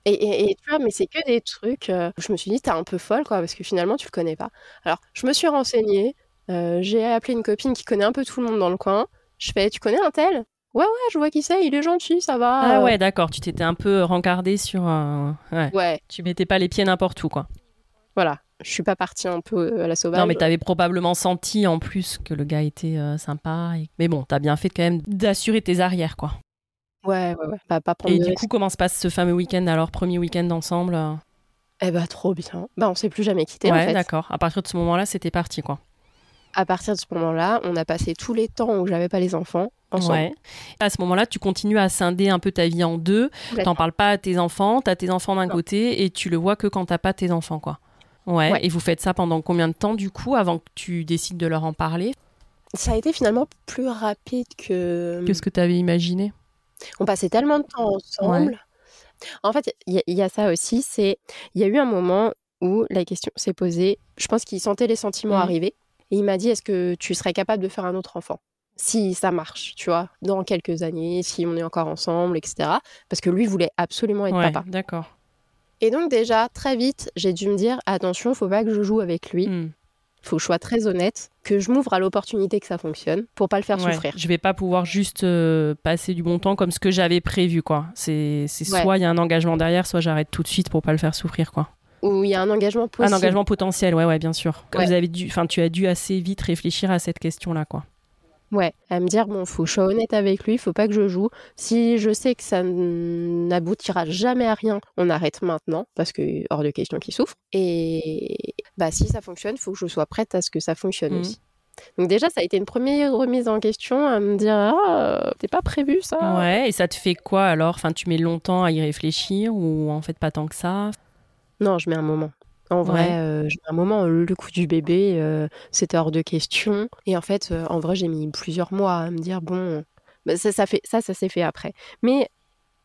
Et, et- et tu vois, mais c'est que des trucs. euh, je me suis dit, t'es un peu folle, quoi, parce que finalement, tu le connais pas. Alors, je me suis renseignée. j'ai appelé une copine qui connaît un peu tout le monde dans le coin. Je fais, tu connais un tel? Ouais, ouais, je vois qui c'est, il est gentil, ça va. Ah ouais, d'accord. Tu t'étais un peu rencardé sur un. Ouais. Ouais, Tu mettais pas les pieds n'importe où, quoi. voilà. Je suis pas partie un peu euh, à la sauvage. Non, mais t'avais probablement senti en plus que le gars était euh, sympa. et- Mais bon, t'as bien fait quand même d'assurer tes arrières, quoi. Ouais, ouais, ouais. Bah, pas prendre Et du coup, comment se passe ce fameux week-end alors Premier week-end ensemble euh? Eh bah, trop bien. Bah, on s'est plus jamais quitté, en Ouais, fait. d'accord. À partir de ce moment-là, c'était parti, quoi. À partir de ce moment-là, on a passé tous les temps où j'avais pas les enfants ensemble. Ouais. À ce moment-là, tu continues à scinder un peu ta vie en deux. T'en parles pas à tes enfants, t'as tes enfants d'un côté et tu le vois que quand t'as pas tes enfants, quoi. Ouais. Ouais. Et vous faites ça pendant combien de temps, du coup, avant que tu décides de leur en parler? Ça a été finalement plus rapide que. Qu'est-ce que t'avais imaginé On passait tellement de temps ensemble. En fait, il y, a- il y a ça aussi, c'est il y a eu un moment où la question s'est posée. Je pense qu'il sentait les sentiments Mhm. arriver et il m'a dit est-ce que tu serais capable de faire un autre enfant? Si ça marche, tu vois, dans quelques années, si on est encore ensemble, etc. Parce que lui voulait absolument être Ouais, papa. d'accord. Et donc déjà très vite, j'ai dû me dire attention, faut pas que je joue avec lui. Hmm. Faut que je sois très honnête, que je m'ouvre à l'opportunité que ça fonctionne pour pas le faire Ouais. souffrir. Je vais pas pouvoir juste euh, passer du bon temps comme ce que j'avais prévu, quoi. C'est soit il y a un engagement derrière, soit j'arrête tout de suite pour pas le faire souffrir, quoi. Où il y a un engagement possible. Un engagement potentiel, ouais, ouais, bien sûr. Ouais. Vous avez dû, enfin, tu as dû assez vite réfléchir à cette question-là, quoi. Ouais, à me dire bon, faut que je sois honnête avec lui, faut pas que je joue. Si je sais que ça n'aboutira jamais à rien, on arrête maintenant parce que hors de question qu'il souffre. Et bah si ça fonctionne, faut que je sois prête à ce que ça fonctionne Mhm. aussi. Donc déjà, ça a été une première remise en question à me dire ah, t'es pas prévu ça. Ouais, et ça te fait quoi alors? Enfin, tu mets longtemps à y réfléchir ou en fait pas tant que ça? Non, je mets un moment. En vrai, Ouais. euh, un moment. Le coup du bébé, euh, c'était hors de question. Et en fait, euh, en vrai, j'ai mis plusieurs mois à me dire bon, bah, ça, ça fait ça, ça s'est fait après. Mais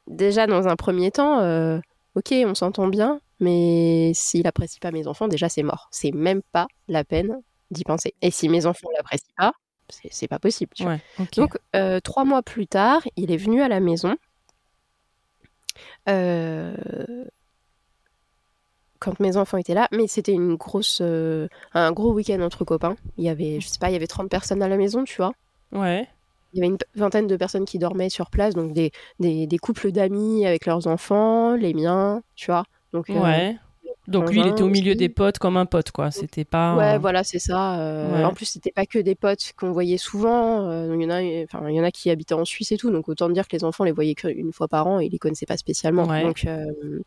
déjà dans un premier temps, euh, ok, on s'entend bien, mais s'il apprécie pas mes enfants, déjà c'est mort. C'est même pas la peine d'y penser. Et si mes enfants l'apprécient pas, c'est c'est pas possible. tu vois. Ouais, ok. Donc, euh, trois mois plus tard, il est venu à la maison. Euh, Quand mes enfants étaient là, mais c'était une grosse, euh, un gros week-end entre copains. Il y avait, je sais pas, il y avait 30 personnes à la maison, tu vois. ouais. Il y avait une vingtaine de personnes qui dormaient sur place, donc des, des, des couples d'amis avec leurs enfants, les miens, tu vois. Donc, euh, Ouais. Donc lui, il était au milieu des potes comme un pote, quoi. C'était pas. Ouais, voilà, c'est ça. euh, Ouais. En plus, c'était pas que des potes qu'on voyait souvent. euh, il y en a, enfin, il y en a qui habitaient en Suisse et tout. Donc autant dire que les enfants les voyaient qu'une fois par an et ils les connaissaient pas spécialement. Ouais. Donc euh,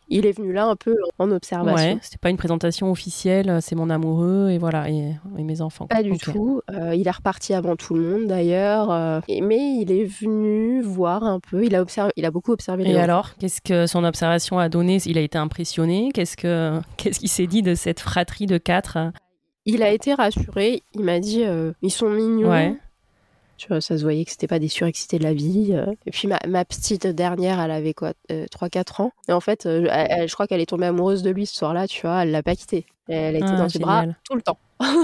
il est venu là un peu en observation. Ouais, c'était pas une présentation officielle, c'est mon amoureux et voilà, et, et mes enfants. quoi. Pas du tout. Il est reparti avant tout le monde d'ailleurs. mais il est venu voir un peu. Il a observé, il a beaucoup observé les Et alors, qu'est-ce que son observation a donné? Il a été impressionné? Qu'est-ce que qu'est-ce qu'il s'est dit de cette fratrie de quatre Il a été rassuré. Il m'a dit euh, ils sont mignons. Ouais. Tu vois, ça se voyait que c'était pas des surexcités de la vie. euh. Et puis ma, ma petite dernière, elle avait quoi, 3-4 ans. Et en fait, euh, elle- je crois qu'elle est tombée amoureuse de lui ce soir-là, tu vois, elle l'a pas quitté. Elle était Ah, dans ses bras tout le temps.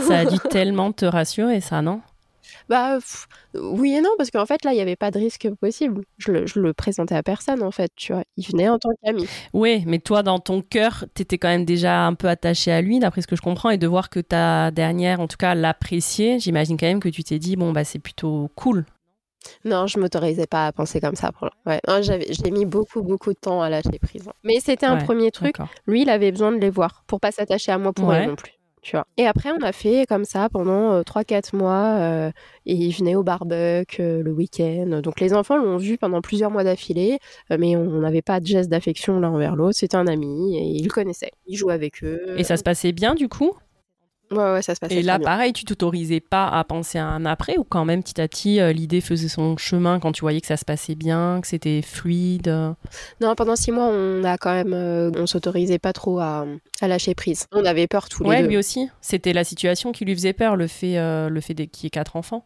Ça a dû [LAUGHS] tellement te rassurer, ça, non? Bah pff, oui et non, parce qu'en fait là, il n'y avait pas de risque possible. Je le, je le présentais à personne en fait, tu vois. Il venait en tant qu'ami. Oui, mais toi, dans ton cœur, t'étais quand même déjà un peu attaché à lui, d'après ce que je comprends, et de voir que ta dernière, en tout cas, l'appréciait, j'imagine quand même que tu t'es dit, bon, bah, c'est plutôt cool. Non, je m'autorisais pas à penser comme ça. Pour... Ouais. J'ai mis beaucoup beaucoup de temps à lâcher prise. Mais c'était un Ouais, premier truc. Lui, il avait besoin de les voir pour pas s'attacher à moi pour Ouais. elle non plus. Tu vois. Et après, on a fait comme ça pendant 3-4 mois. euh, et il venait au barbecue euh, le week-end. Donc les enfants l'ont vu pendant plusieurs mois d'affilée. euh, mais on n'avait pas de geste d'affection l'un envers l'autre. C'était un ami et il le connaissait. Il jouait avec eux. Et ça se passait bien, du coup? Ouais, ouais, ça se passait Et là, bien. pareil, tu t'autorisais pas à penser à un après, ou quand même, petit à petit, euh, l'idée faisait son chemin quand tu voyais que ça se passait bien, que c'était fluide? Non, pendant 6 mois, on a quand même... euh, on s'autorisait pas trop à, à lâcher prise. On avait peur tous les Ouais, deux. lui aussi. C'était la situation qui lui faisait peur, le fait, euh, le fait qu'il y ait quatre enfants.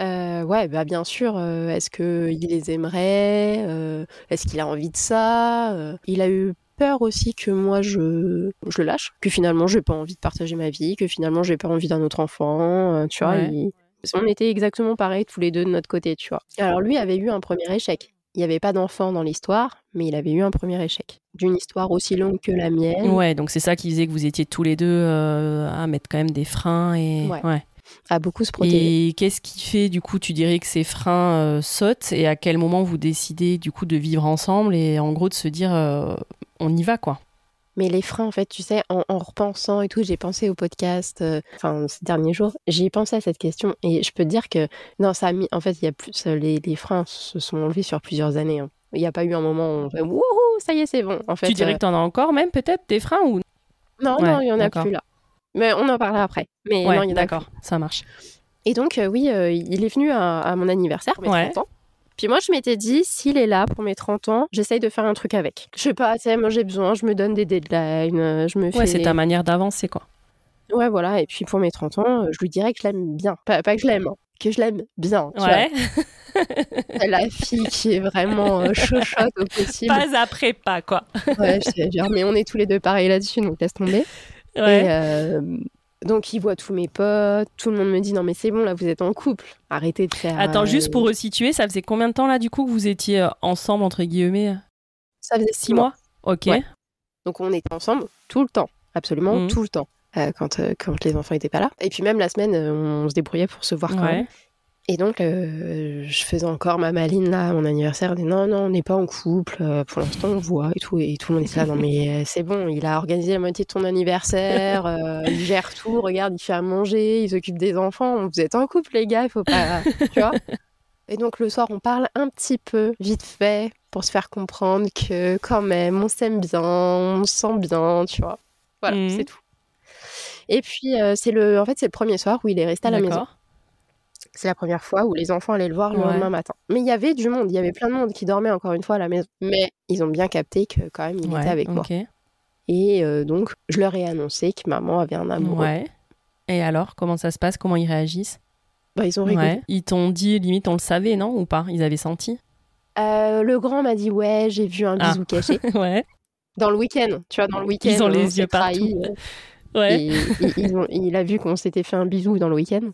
Euh, ouais, bah bien sûr. euh, est-ce que il les aimerait euh, Est-ce qu'il a envie de ça Il a eu peur aussi que moi je, je le lâche, que finalement j'ai pas envie de partager ma vie, que finalement j'ai pas envie d'un autre enfant. euh, tu vois, Ouais. on était exactement pareil tous les deux de notre côté, tu vois. Alors lui avait eu un premier échec. Il n'y avait pas d'enfant dans l'histoire, mais il avait eu un premier échec. D'une histoire aussi longue que la mienne, Ouais, donc c'est ça qui faisait que vous étiez tous les deux euh, à mettre quand même des freins et. Ouais. à beaucoup se protéger. Et qu'est-ce qui fait, du coup, tu dirais que ces freins euh, sautent et à quel moment vous décidez, du coup, de vivre ensemble et en gros de se dire euh, on y va, quoi Mais les freins, en fait, tu sais, en, en repensant et tout, j'ai pensé au podcast, euh, enfin, ces derniers jours, j'ai pensé à cette question et je peux te dire que, non, ça a mis, en fait, il y a plus, les, les freins se sont enlevés sur plusieurs années. hein. Il n'y a pas eu un moment où on fait, wouhou, ça y est, c'est bon. En fait, Tu dirais euh, que t'en as encore, même peut-être, des freins ou? Non, Ouais, non, il y en a plus là. Mais on en parlera après. Mais non, Ouais, en d'accord, ça marche. Et donc, euh, oui, euh, il est venu à, à mon anniversaire, mes Ouais. 30 ans. Puis moi, je m'étais dit, s'il est là pour mes 30 ans, j'essaye de faire un truc avec. Je sais pas, tu sais, moi j'ai besoin, je me donne des deadlines, euh, je me fais... Ouais, c'est ta manière d'avancer, quoi. Ouais, voilà. Et puis pour mes 30 ans, euh, je lui dirais que je l'aime bien. Pas, pas que je l'aime, hein, que je l'aime bien. tu Ouais, [LAUGHS] vois. La fille qui est vraiment euh, chochotte au possible. pas après pas, quoi. Ouais, je te jure, mais on est tous les deux pareils là-dessus, donc laisse tomber. Ouais. Et euh, donc il voit tous mes potes, tout le monde me dit non mais c'est bon là vous êtes en couple, arrêtez de faire. Attends, euh, juste pour resituer, ça faisait combien de temps là, du coup, que vous étiez euh, ensemble, entre guillemets? Ça faisait Six mois Ok. Ouais. Donc on était ensemble tout le temps, absolument Mhm. tout le temps. euh, quand, euh, quand les enfants étaient pas là. Et puis même la semaine, euh, on se débrouillait pour se voir quand Ouais. même. Et donc, euh, je faisais encore ma maline là à mon anniversaire. Non, non, on n'est pas en couple. euh, pour l'instant, on voit et tout. Et tout le monde était là. Non, mais euh, c'est bon, il a organisé la moitié de ton anniversaire. euh, il gère tout. Regarde, il fait à manger. Il s'occupe des enfants. Vous êtes en couple, les gars. Il faut pas. tu vois Et donc, le soir, on parle un petit peu, vite fait, pour se faire comprendre que quand même, on s'aime bien, on se sent bien, tu vois. Voilà, Mhm. c'est tout. Et puis, c'est le, en fait, c'est le premier soir où il est resté à la maison. C'est la première fois où les enfants allaient le voir le Ouais. lendemain matin. Mais il y avait du monde, il y avait plein de monde qui dormait encore une fois à la maison. Mais ils ont bien capté que quand même il Ouais, était avec moi. Et euh, donc je leur ai annoncé que maman avait un amoureux. Ouais. Et alors, comment ça se passe? Comment ils réagissent? Bah, ils ont rigolé. Ouais. Ils t'ont dit, limite, on le savait, non? Ou pas? Ils avaient senti? Euh, le grand m'a dit ouais, j'ai vu un Ah. bisou caché [LAUGHS] Ouais. dans le week-end. Tu vois, dans le week-end. Ils ont on les yeux partout. euh, Ouais. et ils ont- il a vu qu'on s'était fait un bisou dans le week-end.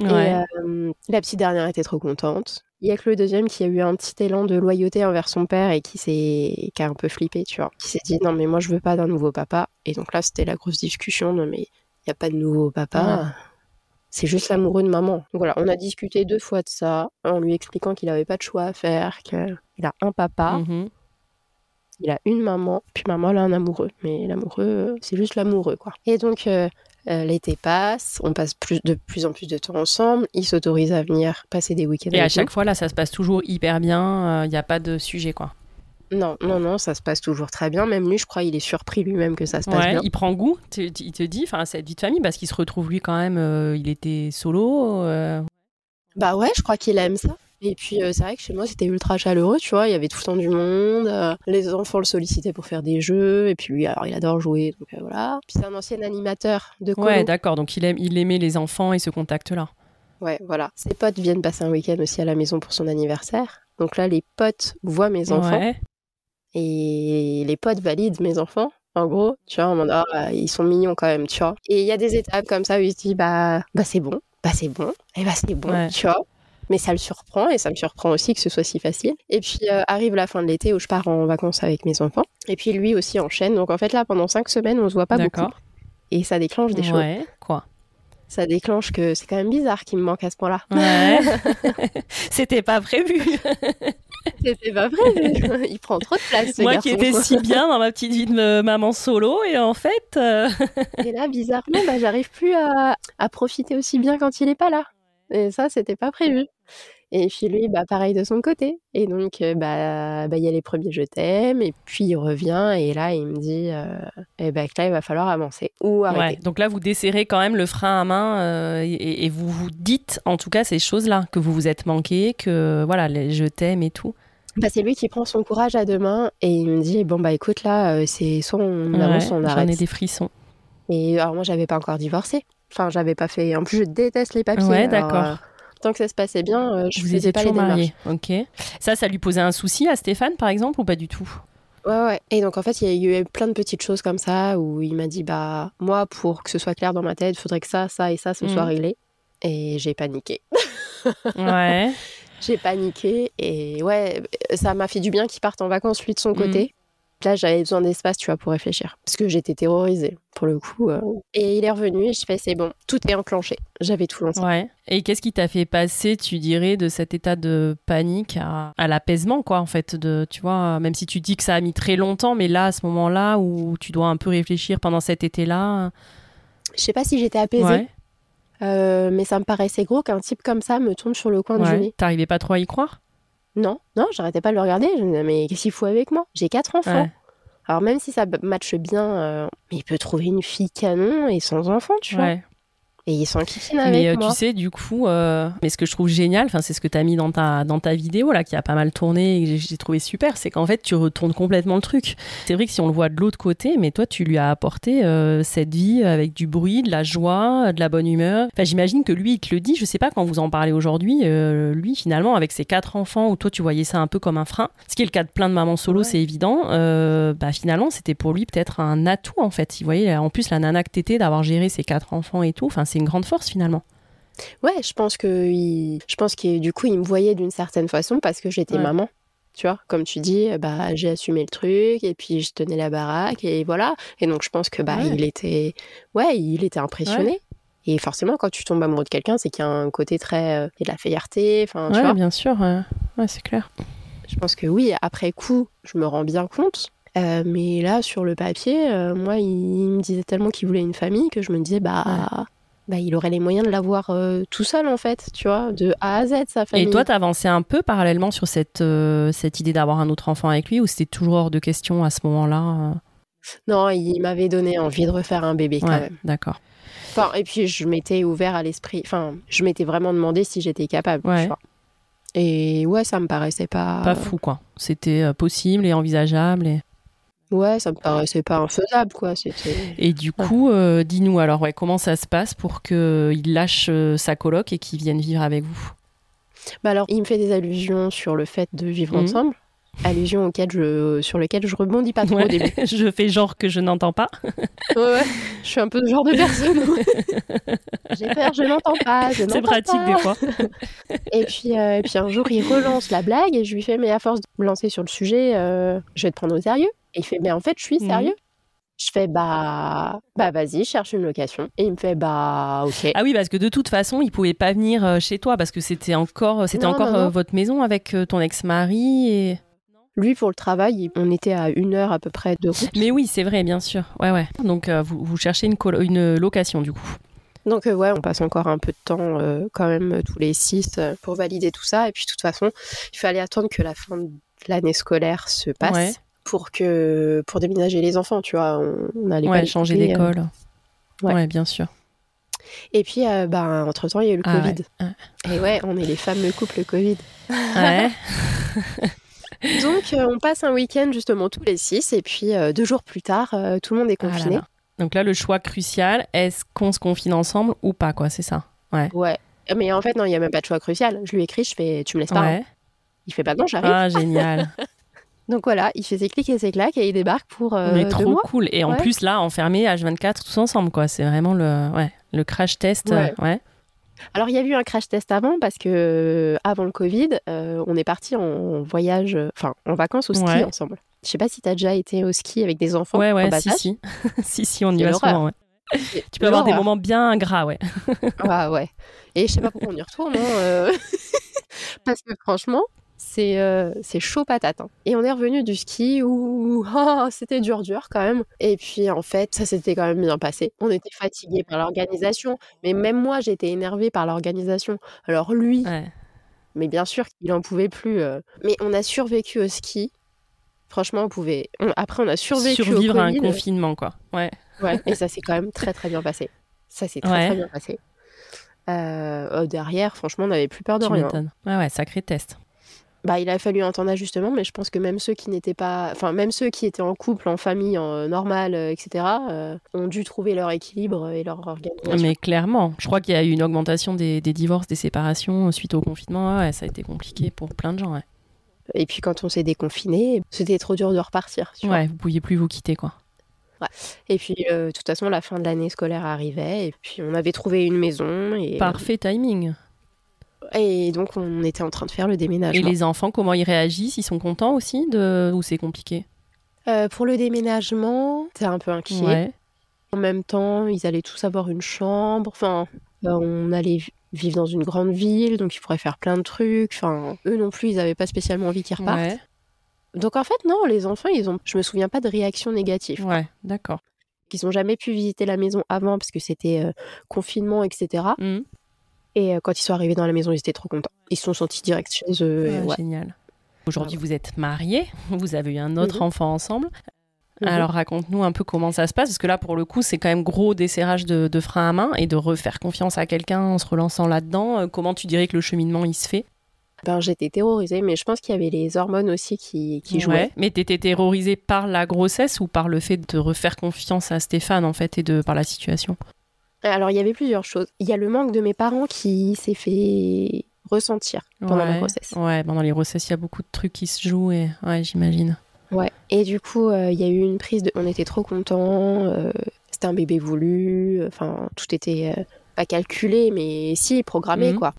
Ouais. Et euh, la petite dernière était trop contente. Il y a que le deuxième qui a eu un petit élan de loyauté envers son père et qui s'est qui a un peu flippé, tu vois. Qui s'est dit non mais moi je veux pas d'un nouveau papa. Et donc là c'était la grosse discussion de mais il y a pas de nouveau papa. C'est juste l'amoureux de maman. Donc voilà, on a discuté deux fois de ça en lui expliquant qu'il avait pas de choix à faire, qu'il a un papa, Mhm. il a une maman, puis maman elle a un amoureux. Mais l'amoureux, c'est juste l'amoureux quoi. Et donc euh, euh, l'été passe, on passe plus, de plus en plus de temps ensemble. Il s'autorise à venir passer des week-ends Et à nous. chaque fois, là, ça se passe toujours hyper bien. Il n'y a pas de sujet, quoi. Non, non, non, ça se passe toujours très bien. Même lui, je crois, il est surpris lui-même que ça se passe Ouais, bien. il prend goût, tu- tu- il te dit, enfin, cette vie de famille, parce qu'il se retrouve lui quand même, euh, il était solo. euh, Bah ouais, je crois qu'il aime ça. Et puis euh, c'est vrai que chez moi c'était ultra chaleureux, tu vois, il y avait tout le temps du monde, euh, les enfants le sollicitaient pour faire des jeux, et puis lui alors il adore jouer, donc euh, voilà. Puis c'est un ancien animateur de colo. Ouais, d'accord, donc il, aime, il aimait les enfants et ce contact-là. Ouais, voilà. Ses potes viennent passer un week-end aussi à la maison pour son anniversaire. Donc là les potes voient mes enfants Ouais. et les potes valident mes enfants. En gros, tu vois, en mode, Ah, ils sont mignons quand même, tu vois. Et il y a des étapes comme ça où il se dit, bah, bah c'est bon, bah c'est bon, et bah c'est bon, Ouais. tu vois. Mais ça le surprend et ça me surprend aussi que ce soit si facile. Et puis euh, arrive la fin de l'été où je pars en vacances avec mes enfants. Et puis lui aussi enchaîne. Donc en fait là, pendant cinq semaines, on se voit pas beaucoup. Et ça déclenche des choses. Ouais, quoi? Ça déclenche que c'est quand même bizarre qu'il me manque à ce point-là. Ouais. [LAUGHS] C'était pas prévu. C'était pas vrai. [LAUGHS] il prend trop de place. Ce Moi garçon. qui étais si bien dans ma petite vie de euh, maman solo, et en fait. euh, [LAUGHS] Et là, bizarrement, bah, j'arrive plus à, à profiter aussi bien quand il est pas là. Et ça, c'était pas prévu. Et puis lui, bah, pareil de son côté. Et donc, euh, bah, bah, il y a les premiers je t'aime, et puis il revient, et là, il me dit, euh, eh ben, que là, il va falloir avancer ou Ouais. arrêter. Donc là, vous desserrez quand même le frein à main euh, et, et vous vous dites, en tout cas, ces choses-là, que vous vous êtes manqué, que voilà, les je t'aime et tout. Bah, c'est lui qui prend son courage à deux mains, et il me dit, bon, bah écoute, là, euh, c'est soit on avance, Ouais, on J'en arrête. ai des frissons. Et alors, moi, j'avais pas encore divorcé. Enfin, j'avais pas fait. En plus, je déteste les papiers. Ouais, d'accord. Tant que ça se passait bien, euh, je Vous faisais pas les démarches. Ok. Ça, ça lui posait un souci à Stéphane, par exemple, ou pas du tout? Ouais, ouais. Et donc, en fait, il y a eu plein de petites choses comme ça où il m'a dit, bah, moi, pour que ce soit clair dans ma tête, il faudrait que ça, ça et ça, ce Mhm. soit réglé. Et j'ai paniqué. [LAUGHS] Ouais. J'ai paniqué et ouais, ça m'a fait du bien qu'il parte en vacances, lui, de son Mhm. côté. Là, j'avais besoin d'espace, tu vois, pour réfléchir. Parce que j'étais terrorisée, pour le coup. euh. Et il est revenu et je fais, c'est bon, tout est enclenché. J'avais tout lancé. Ouais. Et qu'est-ce qui t'a fait passer, tu dirais, de cet état de panique à, à l'apaisement, quoi, en fait, de, tu vois, même si tu dis que ça a mis très longtemps, mais là, à ce moment-là, où tu dois un peu réfléchir pendant cet été-là. Je sais pas si j'étais apaisée, Ouais. euh, mais ça me paraissait gros qu'un type comme ça me tombe sur le coin du ouais. nez. T'arrivais pas trop à y croire? Non, non, j'arrêtais pas de le regarder. Je me disais, mais qu'est-ce qu'il fout avec moi? J'ai quatre enfants. Ouais. Alors même si ça matche bien, euh, mais il peut trouver une fille canon et sans enfant, tu vois. Ouais. Et il s'en kikine avec Mais euh, moi. tu sais, du coup, euh, mais ce que je trouve génial, enfin, c'est ce que tu as mis dans ta, dans ta vidéo, là, qui a pas mal tourné et que j'ai- trouvé super, c'est qu'en fait, tu retournes complètement le truc. C'est vrai que si on le voit de l'autre côté, mais toi, tu lui as apporté euh, cette vie avec du bruit, de la joie, de la bonne humeur. Enfin, j'imagine que lui, il te le dit, je sais pas quand vous en parlez aujourd'hui, euh, lui, finalement, avec ses quatre enfants, où toi, tu voyais ça un peu comme un frein, ce qui est le cas de plein de mamans solo, Ouais. c'est évident, euh, bah, finalement, c'était pour lui peut-être un atout, en fait. Il voyait, en plus, la nana que t'étais, d'avoir géré ses quatre enfants et tout, enfin, c'est une grande force, finalement. Ouais, je pense que il... je pense que du coup, il me voyait d'une certaine façon parce que j'étais Ouais. maman. Tu vois, comme tu dis, bah j'ai assumé le truc et puis je tenais la baraque et voilà. Et donc je pense que bah Ouais. il était ouais, il était impressionné. Et forcément, quand tu tombes amoureux de quelqu'un, c'est qu'il y a un côté très euh, il y a de la fierté, enfin tu vois. bien sûr. ouais. Ouais, c'est clair. Je pense que oui, après coup, je me rends bien compte. Euh, mais là, sur le papier, euh, moi, il, il me disait tellement qu'il voulait une famille que je me disais, bah, bah il aurait les moyens de l'avoir euh, tout seul, en fait, tu vois, de A à Z, sa famille. Et toi, avancé un peu parallèlement sur cette, euh, cette idée d'avoir un autre enfant avec lui ou c'était toujours hors de question à ce moment-là euh Non, il m'avait donné envie de refaire un bébé quand Ouais, même. d'accord. Enfin, et puis, je m'étais ouvert à l'esprit. Enfin, je m'étais vraiment demandé si j'étais capable, Ouais. tu vois. Et ouais, ça me paraissait pas. Pas fou, quoi. C'était possible et envisageable. Et, Ouais, ça me paraissait pas infaisable, quoi. Et du coup, euh, dis-nous alors, ouais, comment ça se passe pour qu'il lâche euh, sa coloc et qu'il vienne vivre avec vous? Bah alors, il me fait des allusions sur le fait de vivre Mhm. ensemble. Allusions auxquelles je, sur lesquelles je rebondis pas trop Ouais, au début. [LAUGHS] Je fais genre que je n'entends pas. Ouais, ouais. Je suis un peu ce genre de personne. J'ai peur, je n'entends pas. C'est pratique pas. des fois. Et puis, euh, et puis un jour, il relance la blague et je lui fais, mais à force de me lancer sur le sujet, euh, je vais te prendre au sérieux. Et il fait, mais en fait, je suis Mhm. sérieux. Je fais, bah, bah vas-y, cherche une location. Et il me fait, bah, ok. Ah oui, parce que de toute façon, il pouvait pas venir euh, chez toi parce que c'était encore, c'était Non, encore non, euh, non. votre maison avec euh, ton ex-mari. Et... Lui, pour le travail, il- on était à une heure à peu près de route. Mais oui, c'est vrai, bien sûr. Ouais, ouais. Donc euh, vous, vous cherchez une, une location du coup. Donc, euh, ouais, on passe encore un peu de temps, euh, quand même, euh, tous les six, euh, pour valider tout ça. Et puis, de toute façon, il fallait attendre que la fin de l'année scolaire se passe. Ouais. Pour que pour déménager les enfants, tu vois, on, on allait Ouais, changer couper, euh. d'école. ouais. Ouais. bien sûr. Et puis, euh, bah, entre temps, il y a eu le Ah Covid. Et ouais, on est les fameux couples Covid. Ouais. [LAUGHS] [LAUGHS] Donc, euh, on passe un week-end justement tous les six, et puis euh, deux jours plus tard, tout le monde est Ah là confiné. là. Donc là, le choix crucial, est-ce qu'on se confine ensemble ou pas, quoi, c'est ça? Ouais. Mais en fait, non, il n'y a même pas de choix crucial. Je lui écris, je fais, tu me laisses pas. hein. Ouais. Il fait, bah non, j'arrive. Ah, génial. [LAUGHS] Donc voilà, il fait ses clics et ses claques et il débarque pour euh, Mais deux trop mois. cool. Et en Ouais. plus, là, enfermés H24 tous ensemble, quoi. C'est vraiment le, ouais, le crash test. Ouais. euh, ouais. Alors, il y a eu un crash test avant parce que euh, avant le Covid, euh, on est parti en voyage, euh, enfin, en vacances au ski Ouais. ensemble. Je sais pas si tu as déjà été au ski avec des enfants Ouais, en ouais, bas si, si. [LAUGHS] si, si, on y va souvent, ouais. Tu peux avoir des moments bien ingrats, ouais. Ah ouais. Et je sais pas pourquoi on y retourne, hein, [LAUGHS] parce que franchement, c'est euh, c'est chaud patate. hein. Et on est revenu du ski où [LAUGHS] ah, c'était dur dur quand même. Et puis en fait, ça s'était quand même bien passé. On était fatigués par l'organisation, mais même moi j'étais énervée par l'organisation. Alors lui, Ouais. mais bien sûr qu'il en pouvait plus. euh. Mais on a survécu au ski. Franchement, on pouvait. on- Après, on a survécu Survivre au à un Covid. confinement, quoi. Ouais. Ouais, et ça s'est quand même très très bien passé. Ça s'est très Ouais. très bien passé. Euh, euh, derrière, franchement, on n'avait plus peur de Tu rien. Ouais, ouais, sacré test. Bah, il a fallu un temps d'ajustement, mais je pense que même ceux qui n'étaient pas, enfin même ceux qui étaient en couple, en famille, en normale, euh, etc., euh, ont dû trouver leur équilibre et leur organisation. Mais clairement, je crois qu'il y a eu une augmentation des, des divorces, des séparations suite au confinement. Ouais, ça a été compliqué pour plein de gens. Ouais, Et puis quand on s'est déconfiné, c'était trop dur de repartir. Tu vois. ouais vous pouviez plus vous quitter quoi. Et puis euh, de toute façon, la fin de l'année scolaire arrivait, et puis on avait trouvé une maison, et, Parfait timing. Et donc on était en train de faire le Et déménagement. les enfants, comment ils réagissent? Ils sont contents aussi de ou c'est compliqué? Euh, pour le déménagement, t'es un peu inquiet. Ouais. En même temps, ils allaient tous avoir une chambre. Enfin, euh, on allait vi- vivre dans une grande ville, donc ils pourraient faire plein de trucs. Enfin, eux non plus, ils n'avaient pas spécialement envie qu'ils repartent. Ouais. Donc en fait, non, les enfants, ils ont. Je me souviens pas de réaction négative. Ouais, d'accord. Ils n'ont jamais pu visiter la maison avant parce que c'était euh, confinement, etc. Et euh, quand ils sont arrivés dans la maison, ils étaient trop contents. Ils se sont sentis direct chez eux. Ah, ouais. Génial. Aujourd'hui, vous êtes mariés, vous avez eu un autre Mhm. enfant ensemble. Mhm. Alors raconte-nous un peu comment ça se passe, parce que là, pour le coup, c'est quand même gros desserrage de, de frein à main et de refaire confiance à quelqu'un en se relançant là-dedans. Euh, Comment tu dirais que le cheminement, il se fait? Ben, j'étais terrorisée, mais je pense qu'il y avait les hormones aussi qui, qui jouaient. Ouais. Mais t'étais terrorisée par la grossesse ou par le fait de refaire confiance à Stéphane, en fait, et de par la situation? Alors, il y avait plusieurs choses. Il y a le manque de mes parents qui s'est fait ressentir pendant ouais. ma grossesse. Ouais, pendant les grossesses, il y a beaucoup de trucs qui se jouent, et ouais, j'imagine. Ouais. Et du coup, euh, il y a eu une prise de. On était trop contents. euh, C'était un bébé voulu. Enfin, tout était euh, pas calculé, mais si programmé, Mhm. quoi.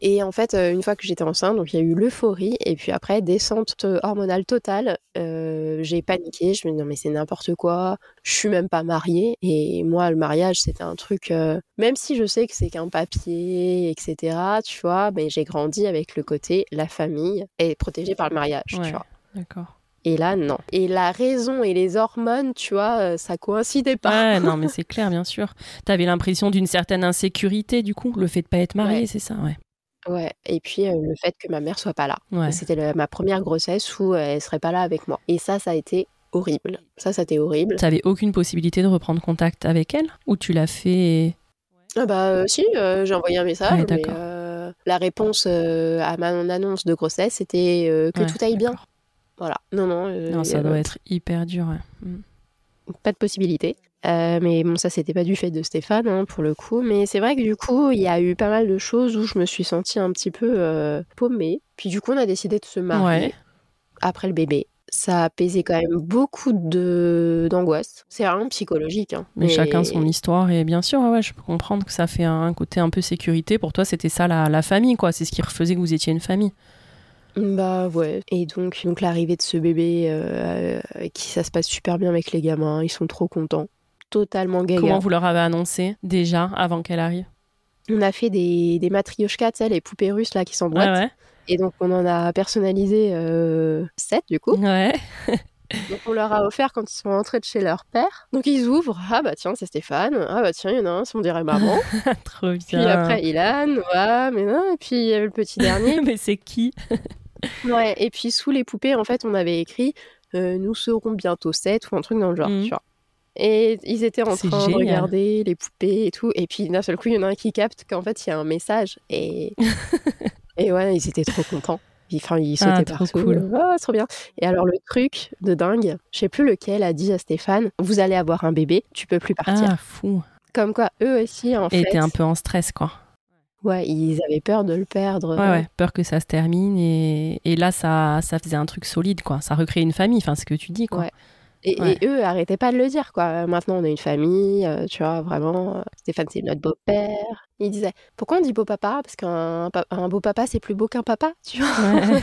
Et en fait, euh, une fois que j'étais enceinte, donc il y a eu l'euphorie, et puis après, descente hormonale totale. Euh, j'ai paniqué, je me dis non, mais c'est n'importe quoi, je suis même pas mariée. Et moi, le mariage, c'était un truc, euh, même si je sais que c'est qu'un papier, etc., tu vois, mais j'ai grandi avec le côté la famille est protégée par le mariage, Ouais. tu vois. D'accord. Et là, non. Et la raison et les hormones, tu vois, euh, ça coïncidait pas. Ouais, non, mais [LAUGHS] c'est clair, bien sûr. T'avais l'impression d'une certaine insécurité, du coup, le fait de pas être mariée, Ouais. c'est ça, ouais. Ouais. Et puis le fait que ma mère soit pas là. Ouais. C'était le- ma première grossesse où elle serait pas là avec moi. Et ça, ça a été horrible. Ça, ça a été horrible. T'avais aucune possibilité de reprendre contact avec elle? Ou tu l'as fait Ah bah si, j'ai envoyé un message, Ouais, mais d'accord. la réponse à ma annonce de grossesse, c'était que Ouais, tout aille bien. d'accord. Voilà. Non, non. Non, il y ça doit être hyper dur, ouais. Mm. pas de possibilité. Euh, mais bon, ça, c'était pas du fait de Stéphane, hein, pour le coup. Mais c'est vrai que du coup, il y a eu pas mal de choses où je me suis sentie un petit peu euh, paumée. Puis du coup, on a décidé de se marier Ouais. après le bébé. Ça a pesé quand même beaucoup de d'angoisse. C'est vraiment psychologique. hein. Mais chacun son histoire, et bien sûr, ouais, je peux comprendre que ça fait un côté un peu sécurité. Pour toi, c'était ça la, la famille, quoi. C'est ce qui faisait que vous étiez une famille. Bah ouais. Et donc, donc l'arrivée de ce bébé, euh, qui ça se passe super bien avec les gamins, ils sont trop contents. Totalement gaga. Comment vous leur avez annoncé déjà avant qu'elle arrive? On a fait des, des matrioshkas, tu sais, les poupées russes là qui s'emboîtent. Ouais, Et donc on en a personnalisé euh, 7 du coup. ouais. [LAUGHS] Donc on leur a offert quand ils sont rentrés de chez leur père. Donc ils ouvrent, ah bah tiens c'est Stéphane, ah bah tiens il y en a un, on dirait maman. [LAUGHS] Trop bien. puis après Ilan, ouais mais non, et puis il y avait le petit dernier. [LAUGHS] Mais c'est qui? Ouais, et puis sous les poupées en fait on avait écrit euh, nous serons bientôt 7 ou un truc dans le genre, Mhm. tu vois. Et ils étaient en train de regarder les poupées et tout. Et puis d'un seul coup, il y en a un qui capte qu'en fait, il y a un message. Et, [LAUGHS] et ouais, ils étaient trop contents. Ils- Enfin, ils sautaient Ah, trop partout. cool. Ah, trop bien. Et alors, le truc de dingue, je sais plus lequel a dit à Stéphane Vous allez avoir un bébé, tu peux plus partir. Ah, fou. Comme quoi, eux aussi, en Et fait, t'es un peu en stress, quoi. ouais, ils avaient peur de le perdre. Ouais, ouais, peur que ça se termine. Et, et là, ça, ça faisait un truc solide, quoi. Ça recrée une famille, enfin, ce que tu dis, quoi. Ouais. Et, Ouais. et eux arrêtaient pas de le dire, quoi. Maintenant, on a une famille, euh, tu vois, vraiment. euh, Stéphane, c'est notre beau-père. Il disait, pourquoi on dit beau-papa Parce qu'un pa- un beau-papa, c'est plus beau qu'un papa, tu vois. Ouais.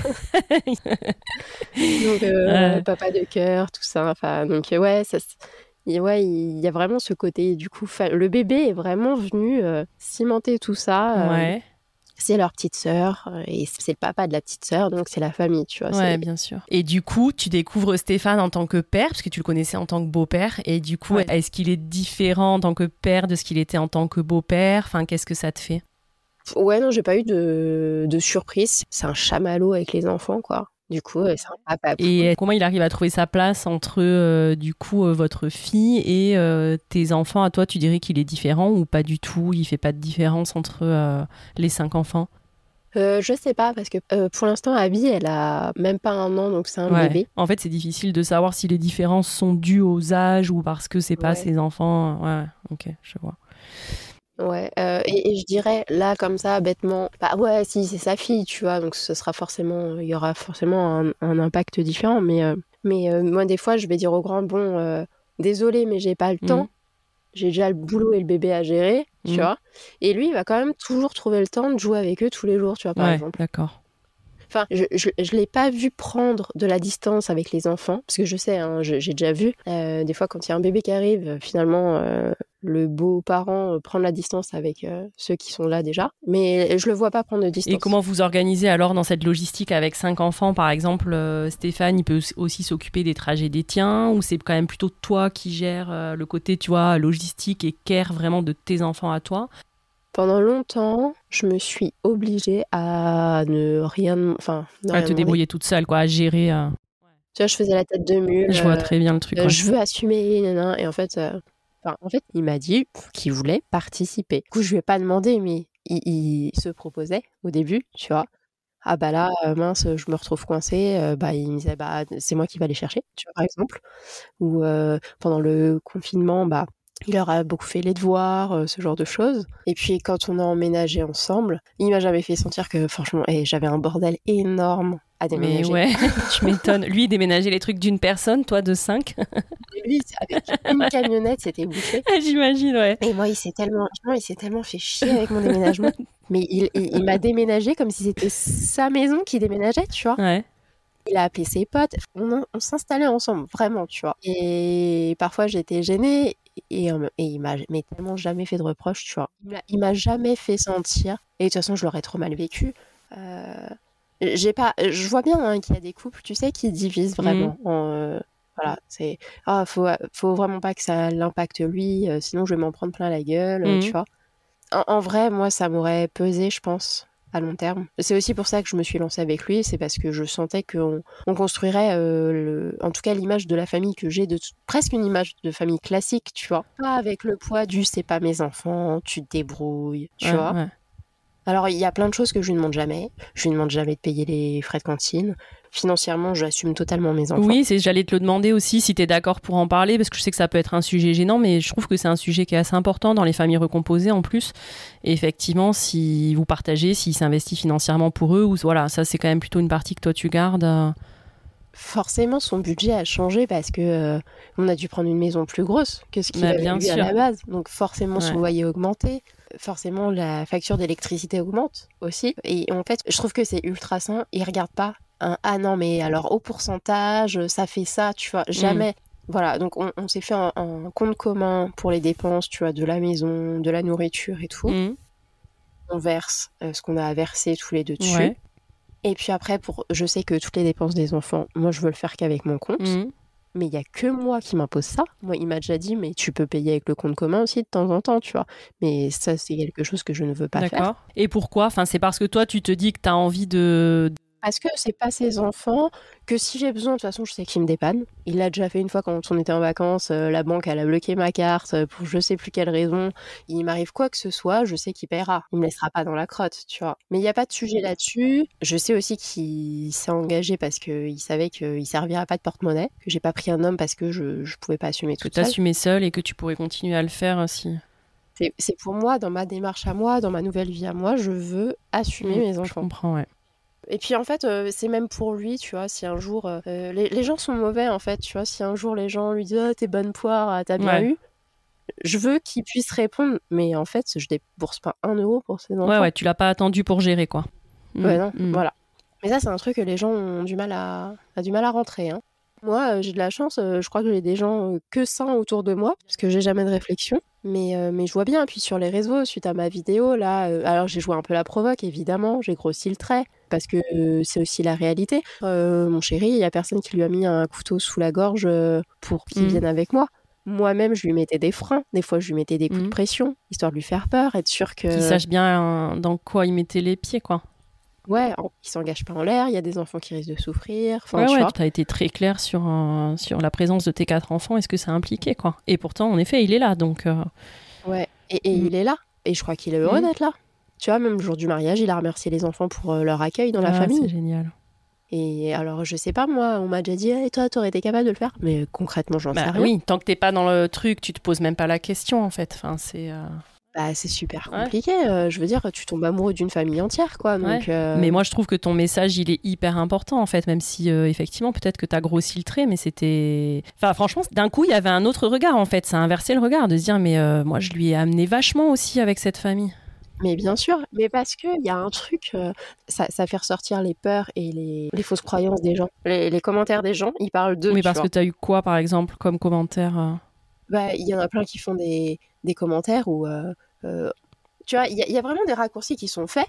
Donc, euh, [LAUGHS] Ouais. papa de cœur, tout ça. Enfin, donc, euh, ouais, ça, et ouais, il y a vraiment ce côté, du coup, le bébé est vraiment venu euh, cimenter tout ça. euh, ouais, C'est leur petite sœur, euh, et c'est le papa de la petite sœur, donc c'est la famille, tu vois. ouais, bien sûr. Et du coup, tu découvres Stéphane en tant que père, parce que tu le connaissais en tant que beau-père. Et du coup, Ouais. est-ce qu'il est différent en tant que père de ce qu'il était en tant que beau-père? Enfin, qu'est-ce que ça te fait? Ouais, non, j'ai pas eu de, de surprise. C'est un chamallow avec les enfants, quoi. Du coup, c'est un papa. Et comment il arrive à trouver sa place entre, euh, du coup, euh, votre fille et euh, tes enfants? À toi, tu dirais qu'il est différent ou pas du tout? Il fait pas de différence entre les cinq enfants? Euh, Je sais pas, parce que euh, pour l'instant, Abby, elle a même pas un an, donc c'est un Ouais. bébé. En fait, c'est difficile de savoir si les différences sont dues aux âges ou parce que c'est pas Ouais. ses enfants. Ouais, ok, je vois. Ouais, euh, et, et je dirais là comme ça bêtement, bah ouais, si c'est sa fille, tu vois, donc ce sera forcément, il y aura forcément un, un impact différent. Mais, euh, mais euh, moi des fois, je vais dire au grand, bon, désolé, mais j'ai pas le Mhm. temps. J'ai déjà le boulot et le bébé à gérer, tu Mhm. vois. Et lui, il va quand même toujours trouver le temps de jouer avec eux tous les jours, tu vois, par ouais, exemple. d'accord. Enfin, je, je, je l'ai pas vu prendre de la distance avec les enfants, parce que je sais, hein, j'ai déjà vu, euh, des fois quand il y a un bébé qui arrive, finalement, euh, le beau-parent euh, prend de la distance avec euh, ceux qui sont là déjà, mais je le vois pas prendre de distance. Et comment vous organisez alors dans cette logistique avec cinq enfants, par exemple euh, Stéphane, il peut aussi s'occuper des trajets des tiens ou c'est quand même plutôt toi qui gères euh, le côté, tu vois, logistique et care vraiment de tes enfants à toi? Pendant longtemps, je me suis obligée à ne rien, enfin, À te débrouiller toute seule, quoi, à gérer. Tu vois, je faisais la tête de mule. Je vois très bien le truc. Ouais. je veux assumer, et en fait, en fait, il m'a dit qu'il voulait participer. Du coup, je lui ai pas demandé, mais il, se proposait au début, tu vois. Ah bah là, euh, mince, je me retrouve coincée. euh, bah, il me disait, bah, c'est moi qui vais aller chercher, tu vois, par exemple. Ou euh, pendant le confinement, bah, il leur a beaucoup fait les devoirs, euh, ce genre de choses. Et puis, quand on a emménagé ensemble, il m'a jamais fait sentir que, franchement, eh, j'avais un bordel énorme à Mais déménager. ouais, [LAUGHS] [LAUGHS] tu m'étonnes. Lui, déménager les trucs d'une personne, toi de cinq. [LAUGHS] Lui, avec une camionnette, c'était bouché. J'imagine, ouais. Et moi, il s'est tellement, il s'est tellement fait chier avec mon déménagement. Mais il, il, il m'a déménagé comme si c'était sa maison qui déménageait, tu vois. Ouais. Il a appelé ses potes. On, on s'installait ensemble, vraiment, tu vois. Et parfois, j'étais gênée. Et, et il m'a mais tellement jamais fait de reproches, tu vois. Il m'a- jamais fait sentir. Et de toute façon, je l'aurais trop mal vécu. Euh, j'ai pas, je vois bien hein, qu'il y a des couples, tu sais, qui divisent vraiment. en, euh, voilà, c'est ah faut faut vraiment pas que ça l'impacte lui, euh, sinon je vais m'en prendre plein la gueule, Mhm. tu vois. En, en vrai, moi, ça m'aurait pesé, je pense, à long terme. C'est aussi pour ça que je me suis lancée avec lui, c'est parce que je sentais qu'on on construirait, euh, le, en tout cas, l'image de la famille que j'ai, de presque une image de famille classique, tu vois. Pas avec le poids du c'est pas mes enfants, tu te débrouilles, tu ouais, vois. ouais. Alors, il y a plein de choses que je lui demande jamais. Je lui demande jamais de payer les frais de cantine. Financièrement, j'assume totalement mes enfants. Oui, c'est, j'allais te le demander aussi si tu es d'accord pour en parler, parce que je sais que ça peut être un sujet gênant, mais je trouve que c'est un sujet qui est assez important dans les familles recomposées en plus. Et effectivement, si vous partagez, s'il s'investit financièrement pour eux, ou voilà, ça c'est quand même plutôt une partie que toi tu gardes. euh. Forcément, son budget a changé parce que euh, on a dû prendre une maison plus grosse que ce qu'il Bah, avait bien à la base. Donc forcément, son loyer a augmenté. Forcément, la facture d'électricité augmente aussi. Et en fait, je trouve que c'est ultra sain. Il regarde pas un ah non mais alors au pourcentage, ça fait ça, tu vois. Jamais. Voilà, donc on, on s'est fait un, un compte commun pour les dépenses, tu vois, de la maison, de la nourriture et tout. Mhm. on verse euh, ce qu'on a à verser tous les deux dessus. Ouais. Et puis après, pour, je sais que toutes les dépenses des enfants, moi, je veux le faire qu'avec mon compte. Mhm. Mais il y a que moi qui m'impose ça. Moi, il m'a déjà dit, mais tu peux payer avec le compte commun aussi de temps en temps, tu vois. Mais ça, c'est quelque chose que je ne veux pas faire. D'accord. Et pourquoi? Enfin, c'est parce que toi, tu te dis que tu as envie de. Parce que c'est pas ses enfants, que si j'ai besoin, de toute façon, je sais qu'il me dépanne. Il l'a déjà fait une fois quand on était en vacances, euh, la banque, elle a bloqué ma carte euh, pour je sais plus quelle raison. Il m'arrive quoi que ce soit, je sais qu'il paiera. Il me laissera pas dans la crotte, tu vois. Mais il n'y a pas de sujet là-dessus. Je sais aussi qu'il s'est engagé parce qu'il savait qu'il servira pas de porte-monnaie, que j'ai pas pris un homme parce que je, je pouvais pas assumer que toute seule. t'assumais seul et que tu pourrais continuer à le faire aussi. C'est pour moi, dans ma démarche à moi, dans ma nouvelle vie à moi, je veux assumer Mhm, mes Je enfants. comprends, ouais. Et puis en fait, euh, c'est même pour lui, tu vois, si un jour... euh, euh, les, les gens sont mauvais, en fait, tu vois, si un jour les gens lui disent «Ah, t'es bonne poire, ah, t'as bien Ouais. eu», je veux qu'il puisse répondre, mais en fait, je débourse pas un euro pour ses enfants. Ouais, ouais, tu l'as pas attendu pour gérer, quoi. Ouais, Mhm, non, mhm. voilà. Mais ça, c'est un truc que les gens ont du mal à, a du mal à rentrer. hein. Moi, euh, j'ai de la chance, euh, je crois que j'ai des gens euh, que sains autour de moi, parce que j'ai jamais de réflexion. Mais, euh, mais je vois bien, puis sur les réseaux, suite à ma vidéo, là, euh, alors j'ai joué un peu la provoque, évidemment, j'ai grossi le trait, parce que euh, c'est aussi la réalité. Mon chéri, il y a personne qui lui a mis un couteau sous la gorge pour qu'il Mhm. vienne avec moi. Moi-même, je lui mettais des freins, des fois, je lui mettais des coups de pression, histoire de lui faire peur, être sûr que... Qu'il sache bien dans quoi il mettait les pieds, quoi. Ouais, en- il s'engage pas en l'air, il y a des enfants qui risquent de souffrir. Enfin, ouais, tu ouais, vois. tu as été très clair sur, euh, sur la présence de tes quatre enfants et ce que ça impliquait, quoi. Et pourtant, en effet, il est là, donc. euh, Ouais. Et, et Mm. il est là. Et je crois qu'il est heureux Mm. d'être là. Tu vois, même le jour du mariage, il a remercié les enfants pour euh, leur accueil dans la Ah, famille. C'est génial. Et alors, je sais pas, moi, on m'a déjà dit, et toi, t'aurais été capable de le faire? Mais concrètement, j'en sais Bah rien. oui, tant que t'es pas dans le truc, tu te poses même pas la question en fait. Enfin, c'est. euh, Bah, c'est super Ouais. compliqué. euh, je veux dire, tu tombes amoureux d'une famille entière, quoi. Donc, euh, Mais moi, je trouve que ton message, il est hyper important, en fait, même si, euh, effectivement, peut-être que tu as grossi le trait, mais c'était... Enfin, franchement, d'un coup, il y avait un autre regard, en fait. Ça a inversé le regard, de se dire, mais euh, moi, je lui ai amené vachement aussi avec cette famille. Mais bien sûr, mais parce qu'il y a un truc, euh, ça, ça fait ressortir les peurs et les, les fausses croyances des gens. Les, les commentaires des gens, ils parlent d'eux. mais parce vois. que tu as eu quoi, par exemple, comme commentaire euh? Bah, il y en a plein qui font des, des commentaires où. euh, tu vois, il y, a- il y a vraiment des raccourcis qui sont faits.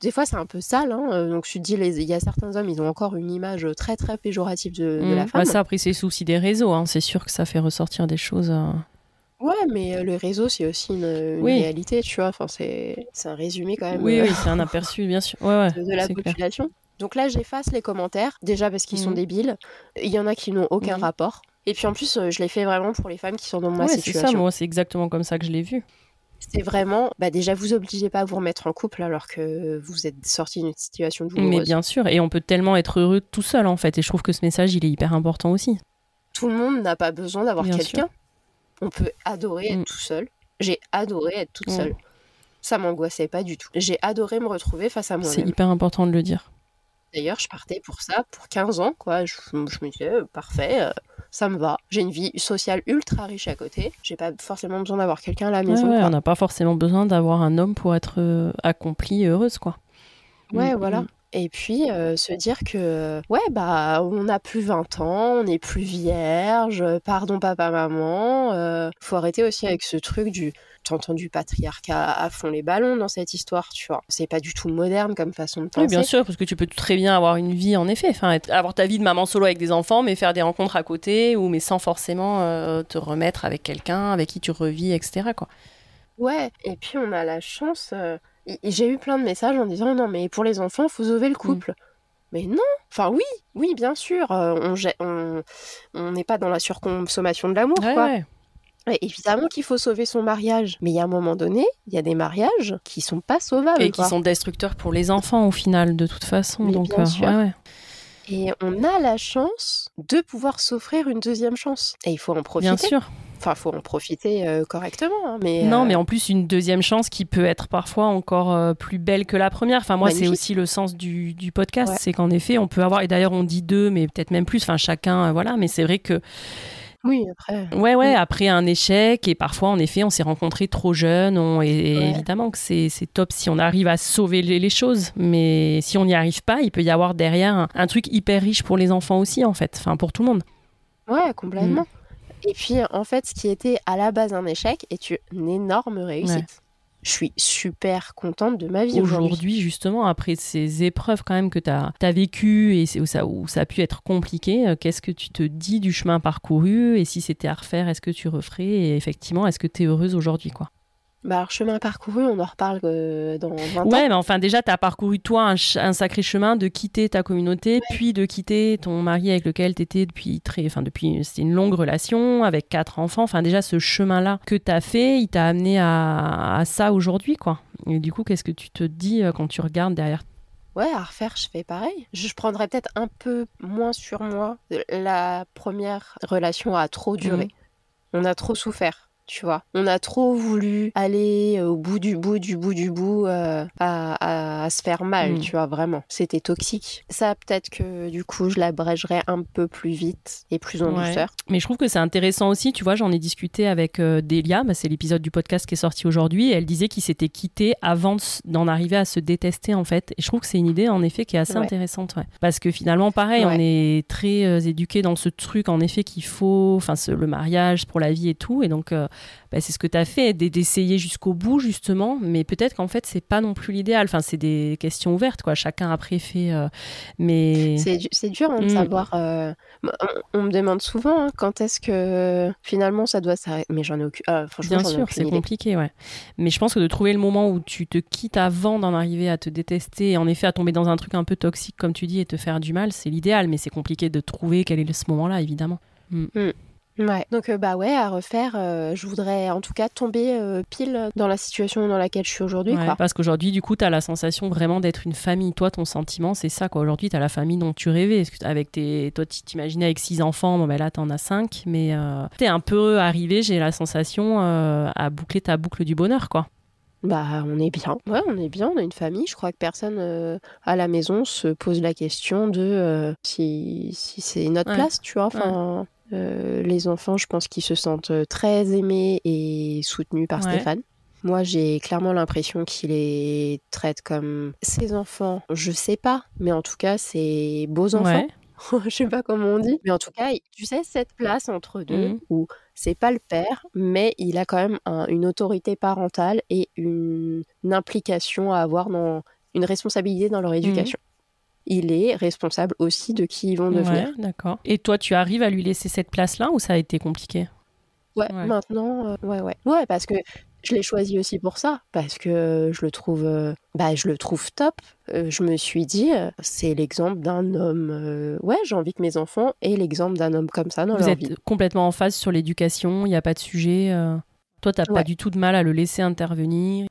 Des fois, c'est un peu sale. hein, euh, Donc, je te dis, il y a certains hommes, ils ont encore une image très, très péjorative de, de Mm. la Bah, femme. ça, après, c'est souci des réseaux. hein. C'est sûr que ça fait ressortir des choses. euh. Ouais, mais euh, le réseau, c'est aussi une, une Oui. réalité, tu vois. Enfin, c'est un résumé quand même Oui, euh, oui, c'est un aperçu, bien sûr. Ouais, [LAUGHS] ouais, de, de la clair. population. Donc là, j'efface les commentaires, déjà parce qu'ils sont Mhm. débiles. Il y en a qui n'ont aucun Mhm. rapport. Et puis en plus, euh, je l'ai fait vraiment pour les femmes qui sont dans ma Ouais, c'est ça, situation. moi, c'est exactement comme ça que je l'ai vu. C'est vraiment, bah déjà, vous obligez pas à vous remettre en couple alors que vous êtes sorti d'une situation douloureuse. Mais bien sûr, et on peut tellement être heureux tout seul, en fait. Et je trouve que ce message, il est hyper important aussi. Tout le monde n'a pas besoin d'avoir quelqu'un. On peut adorer être Mm. tout seul. J'ai adoré être toute Mm. seule. Ça m'angoissait pas du tout. J'ai adoré me retrouver face à C'est moi-même. hyper important de le dire. D'ailleurs, je partais pour ça, pour 15 ans, quoi. Je, je me disais, parfait, euh, ça me va. J'ai une vie sociale ultra riche à côté. J'ai pas forcément besoin d'avoir quelqu'un à la maison. ouais, on n'a pas forcément besoin d'avoir un homme pour être euh, accomplie et heureuse, quoi. Ouais, Mm, voilà. mm. Et puis, euh, se dire que, ouais, bah, on n'a plus 20 ans, on n'est plus vierge, euh, pardon papa, maman. euh, faut arrêter aussi avec ce truc du. T'entends du patriarcat à fond les ballons dans cette histoire, tu vois. C'est pas du tout moderne comme façon de penser. Oui, bien sûr, parce que tu peux très bien avoir une vie, en effet. Enfin, avoir ta vie de maman solo avec des enfants, mais faire des rencontres à côté, ou mais sans forcément euh, te remettre avec quelqu'un avec qui tu revis, etc. Quoi. Ouais, et puis on a la chance. euh, J'ai eu plein de messages en disant non, mais pour les enfants, faut sauver Mm. le couple. Mais non, enfin oui, oui, bien sûr, euh, on gê- on on n'est pas dans la surconsommation de l'amour, Ouais, quoi. ouais. Ouais, évidemment qu'il faut sauver son mariage, mais il y a un moment donné, il y a des mariages qui sont pas sauvables. Et qui quoi. sont destructeurs pour les enfants, au final, de toute façon. Mais Donc, bien euh, sûr. ouais, ouais. Et on a la chance de pouvoir s'offrir une deuxième chance. Et il faut en profiter. Bien sûr. Enfin, faut en profiter euh, correctement. hein, mais Non, euh, mais en plus, une deuxième chance qui peut être parfois encore euh, plus belle que la première. Enfin, moi, c'est aussi le sens du, du podcast. Ouais. C'est qu'en effet, on peut avoir, et d'ailleurs, on dit deux, mais peut-être même plus, enfin, chacun, voilà. Mais c'est vrai que, oui, après. ouais, ouais, Mm. après un échec, et parfois, en effet, on s'est rencontrés trop jeunes, on- et, et Ouais. évidemment que c'est c'est top si on arrive à sauver les, les choses. Mais si on n'y arrive pas, il peut y avoir derrière un, un truc hyper riche pour les enfants aussi, en fait. Enfin, pour tout le monde. Ouais, complètement. Mm. Et puis, en fait, ce qui était à la base un échec est une énorme réussite. Ouais. Je suis super contente de ma vie aujourd'hui. justement, après ces épreuves quand même que tu as, vécues et où ça, où ça a pu être compliqué, euh, qu'est-ce que tu te dis du chemin parcouru Et si c'était à refaire, est-ce que tu referais Et effectivement, est-ce que tu es heureuse aujourd'hui quoi? Bah, alors, chemin parcouru, on en reparle euh, dans 20 ans. Ouais, mais enfin, déjà, tu as parcouru, toi, un, ch- un sacré chemin de quitter ta communauté, puis de quitter ton mari avec lequel tu étais depuis très. Enfin, depuis. C'était une longue relation, avec quatre enfants. Enfin, déjà, ce chemin-là que tu as fait, il t'a amené à, à ça aujourd'hui, quoi. Et du coup, qu'est-ce que tu te dis euh, quand tu regardes derrière Ouais, à refaire, je fais pareil. Je prendrais peut-être un peu moins sur moi. La première relation a trop duré. Mhm. On a trop souffert, tu vois. On a trop voulu aller euh, au bout du bout du bout du bout euh, à, à- à se faire mal, Mhm. tu vois, vraiment. C'était toxique. Ça, peut-être que du coup, je l'abrégerais un peu plus vite et plus en Ouais. douceur. Mais je trouve que c'est intéressant aussi, tu vois, j'en ai discuté avec euh, Delia, bah, c'est l'épisode du podcast qui est sorti aujourd'hui, et elle disait qu'ils s'étaient quittés avant d'en arriver à se détester en fait. Et je trouve que c'est une idée en effet qui est assez Ouais. intéressante, ouais. Parce que finalement, pareil, on est très euh, éduqués dans ce truc en effet qu'il faut, enfin le mariage pour la vie et tout, et donc bah, c'est ce que tu as fait, d'essayer jusqu'au bout justement, mais peut-être qu'en fait c'est pas non plus l'idéal, enfin c'est des questions ouvertes quoi, chacun après fait, euh, mais... C'est du- c'est dur hein, de Mm. savoir. euh, on, on me demande souvent hein, quand est-ce que finalement ça doit s'arrêter. Mais j'en ai aucune. ah, franchement, Bien sûr, c'est compliqué, ouais. Mais je pense que de trouver le moment où tu te quittes avant d'en arriver à te détester et en effet à tomber dans un truc un peu toxique, comme tu dis, et te faire du mal, c'est l'idéal. Mais c'est compliqué de trouver quel est ce moment-là, évidemment. Ouais. Donc euh, bah ouais, à refaire, euh, je voudrais en tout cas tomber euh, pile dans la situation dans laquelle je suis aujourd'hui. Ouais, parce qu'aujourd'hui, du coup, tu as la sensation vraiment d'être une famille. Toi, ton sentiment, c'est ça. quoi. Aujourd'hui, tu as la famille dont tu rêvais. Avec tes... Toi, tu t'imaginais avec six enfants. Bon, ben là, tu en as cinq. Mais tu es un peu arrivé, j'ai la sensation, à boucler ta boucle du bonheur, quoi. Bah, on est bien. Ouais, on est bien. On a une famille. Je crois que personne à la maison se pose la question de si, si c'est notre place, tu vois. Enfin, euh, les enfants, je pense qu'ils se sentent euh, très aimés et soutenus par Stéphane. Moi, j'ai clairement l'impression qu'il les traite comme ses enfants. Je sais pas, mais en tout cas, c'est beaux enfants. [LAUGHS] je sais pas comment on dit, mais en tout cas, tu sais cette place entre deux mmh. où c'est pas le père, mais il a quand même une autorité parentale et une, implication à avoir dans une responsabilité dans leur mmh. éducation il est responsable aussi de qui ils vont devenir. d'accord. Et toi, tu arrives à lui laisser cette place-là ou ça a été compliqué? Ouais, maintenant, euh, ouais, ouais. Ouais, parce que je l'ai choisi aussi pour ça, parce que je le trouve, euh, bah, je le trouve top. Euh, je me suis dit, c'est l'exemple d'un homme. ouais, j'ai envie que mes enfants aient l'exemple d'un homme comme ça dans Vous leur vie. Vous êtes complètement en phase sur l'éducation, il n'y a pas de sujet. Toi, tu n'as pas du tout de mal à le laisser intervenir?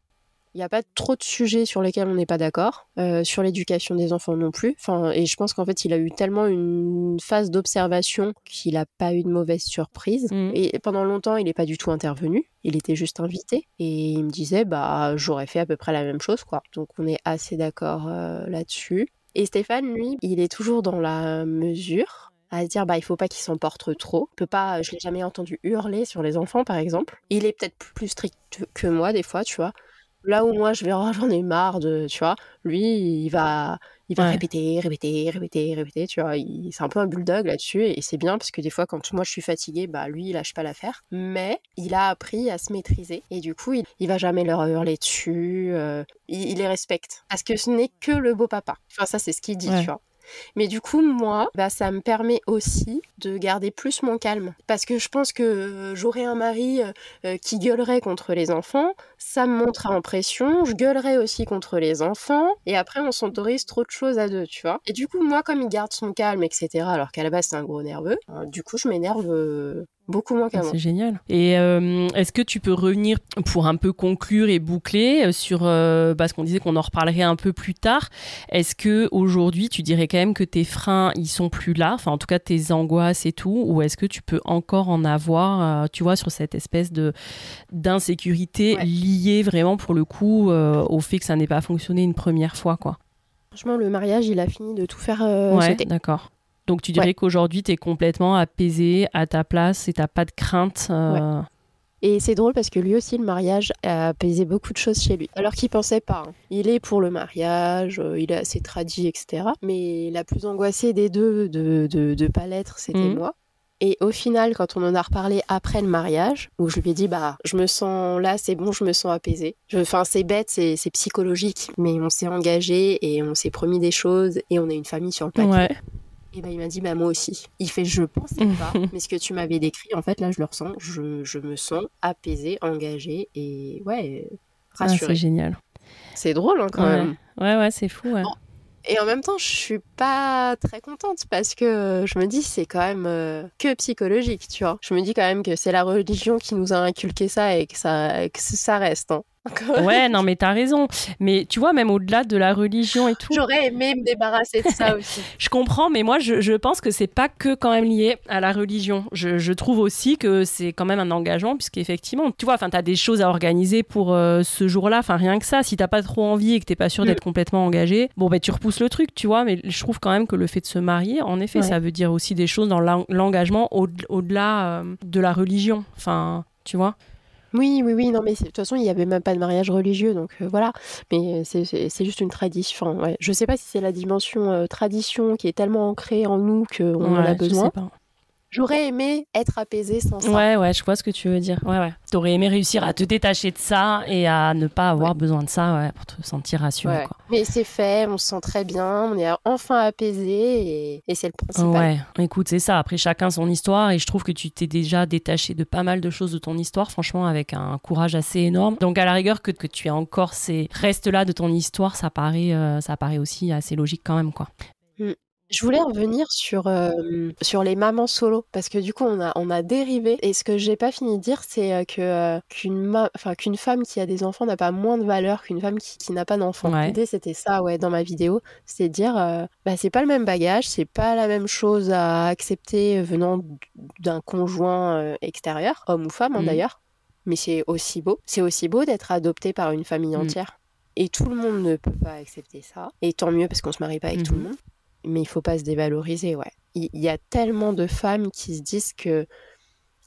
Il n'y a pas trop de sujets sur lesquels on n'est pas d'accord, euh, sur l'éducation des enfants non plus. Enfin, et je pense qu'en fait, il a eu tellement une phase d'observation qu'il n'a pas eu de mauvaise surprise. Mm. Et pendant longtemps, il n'est pas du tout intervenu. Il était juste invité. Et il me disait, bah, j'aurais fait à peu près la même chose, quoi. Donc, on est assez d'accord euh, là-dessus. Et Stéphane, lui, il est toujours dans la mesure à se dire bah il faut pas qu'il s'emporte trop. Il peut pas, je l'ai jamais entendu hurler sur les enfants par exemple. Il est peut-être plus strict que moi des fois, tu vois. Là où moi je vais, oh, j'en ai marre de, tu vois, lui il va, il va répéter, répéter, répéter, répéter, tu vois. C'est un peu un bulldog là-dessus et c'est bien parce que des fois quand moi je suis fatiguée, bah lui il lâche pas l'affaire. Mais il a appris à se maîtriser et du coup il, il va jamais leur hurler dessus, euh, il, les respecte parce que ce n'est que le beau papa. Enfin ça c'est ce qu'il dit, tu vois. Mais du coup, moi, bah, ça me permet aussi de garder plus mon calme. Parce que je pense que euh, j'aurais un mari euh, euh, qui gueulerait contre les enfants, ça me montrera en pression, je gueulerais aussi contre les enfants, et après on s'autorise trop de choses à deux, tu vois. Et du coup, moi, comme il garde son calme, etc., alors qu'à la base c'est un gros nerveux, du coup, je m'énerve Beaucoup moins qu'avant. C'est génial. Et euh, est-ce que tu peux revenir pour un peu conclure et boucler euh, sur euh, parce qu'on disait qu'on en reparlerait un peu plus tard. Est-ce que aujourd'hui tu dirais quand même que tes freins ils sont plus là, enfin en tout cas tes angoisses et tout, ou est-ce que tu peux encore en avoir, tu vois, sur cette espèce de d'insécurité liée vraiment pour le coup au fait que ça n'ait pas fonctionné une première fois, quoi? Franchement, le mariage, il a fini de tout faire ouais, D'accord. Donc tu dirais qu'aujourd'hui, tu es complètement apaisé, à ta place et tu pas de crainte. Euh, et c'est drôle parce que lui aussi, le mariage a apaisé beaucoup de choses chez lui. Alors qu'il pensait pas. Hein. Il est pour le mariage, euh, il est assez tradit, etc. Mais la plus angoissée des deux de ne de, pas l'être, c'était mhm. moi. Et au final, quand on en a reparlé après le mariage, où je lui ai dit, bah, je me sens là, c'est bon, je me sens apaisée. Enfin, c'est bête, c'est psychologique, mais on s'est engagé et on s'est promis des choses et on a une famille sur le papier. Ouais. Et ben il m'a dit bah moi aussi. Il fait je pensais [LAUGHS] pas, mais ce que tu m'avais décrit en fait là je le ressens, je, je me sens apaisée, engagée et ouais ah, rassurée. c'est génial. C'est drôle hein, quand même. Ouais ouais c'est fou. Ouais. Et en même temps, je suis pas très contente parce que je me dis c'est quand même euh, que psychologique, tu vois. Je me dis quand même que c'est la religion qui nous a inculqué ça et que ça, que ça reste. Hein. Ouais, non, mais t'as raison. Mais tu vois, même au-delà de la religion et tout. J'aurais aimé me débarrasser de ça aussi. [LAUGHS] je comprends, mais moi, je, je pense que c'est pas que quand même lié à la religion. Je, je trouve aussi que c'est quand même un engagement, puisqu'effectivement, tu vois, enfin, t'as des choses à organiser pour euh, ce jour-là. Enfin, rien que ça. Si t'as pas trop envie et que t'es pas sûr d'être mm. complètement engagé, bon, ben, tu repousses le truc, tu vois. Mais je trouve quand même que le fait de se marier, en effet, ça veut dire aussi des choses dans l'engagement au-delà euh, de la religion. Enfin, tu vois. Oui, oui, oui, non, mais de toute façon, il n'y avait même pas de mariage religieux, donc euh, voilà. Mais c'est juste une tradition. Enfin, ouais. Je sais pas si c'est la dimension euh, tradition qui est tellement ancrée en nous qu'on en a besoin. J'aurais aimé être apaisée sans ça. Ouais, ouais, je vois ce que tu veux dire. Ouais, ouais. T'aurais aimé réussir à te détacher de ça et à ne pas avoir besoin de ça ouais, pour te sentir rassuré. Quoi. Mais c'est fait, on se sent très bien, on est enfin apaisé et, c'est le principal. Ouais, écoute, c'est ça. Après, chacun son histoire et je trouve que tu t'es déjà détaché de pas mal de choses de ton histoire, franchement, avec un courage assez énorme. Donc, à la rigueur, que, que tu aies encore ces restes-là de ton histoire, ça paraît, euh, ça paraît aussi assez logique quand même, quoi. Mm. Je voulais revenir sur, euh, sur les mamans solo parce que du coup on a, on a dérivé et ce que j'ai pas fini de dire c'est euh, que euh, qu'une enfin qu'une femme qui a des enfants n'a pas moins de valeur qu'une femme qui, qui n'a pas d'enfants. L'idée c'était ça ouais dans ma vidéo, c'est dire bah c'est pas le même bagage, c'est pas la même chose à accepter venant d'un conjoint extérieur, homme ou femme hein, mmh. d'ailleurs, mais c'est aussi beau, c'est aussi beau d'être adopté par une famille mmh. entière. Et tout le monde ne peut pas accepter ça. Et tant mieux parce qu'on se marie pas avec tout le mmh. monde mais il faut pas se dévaloriser, ouais. Il y, a tellement de femmes qui se disent que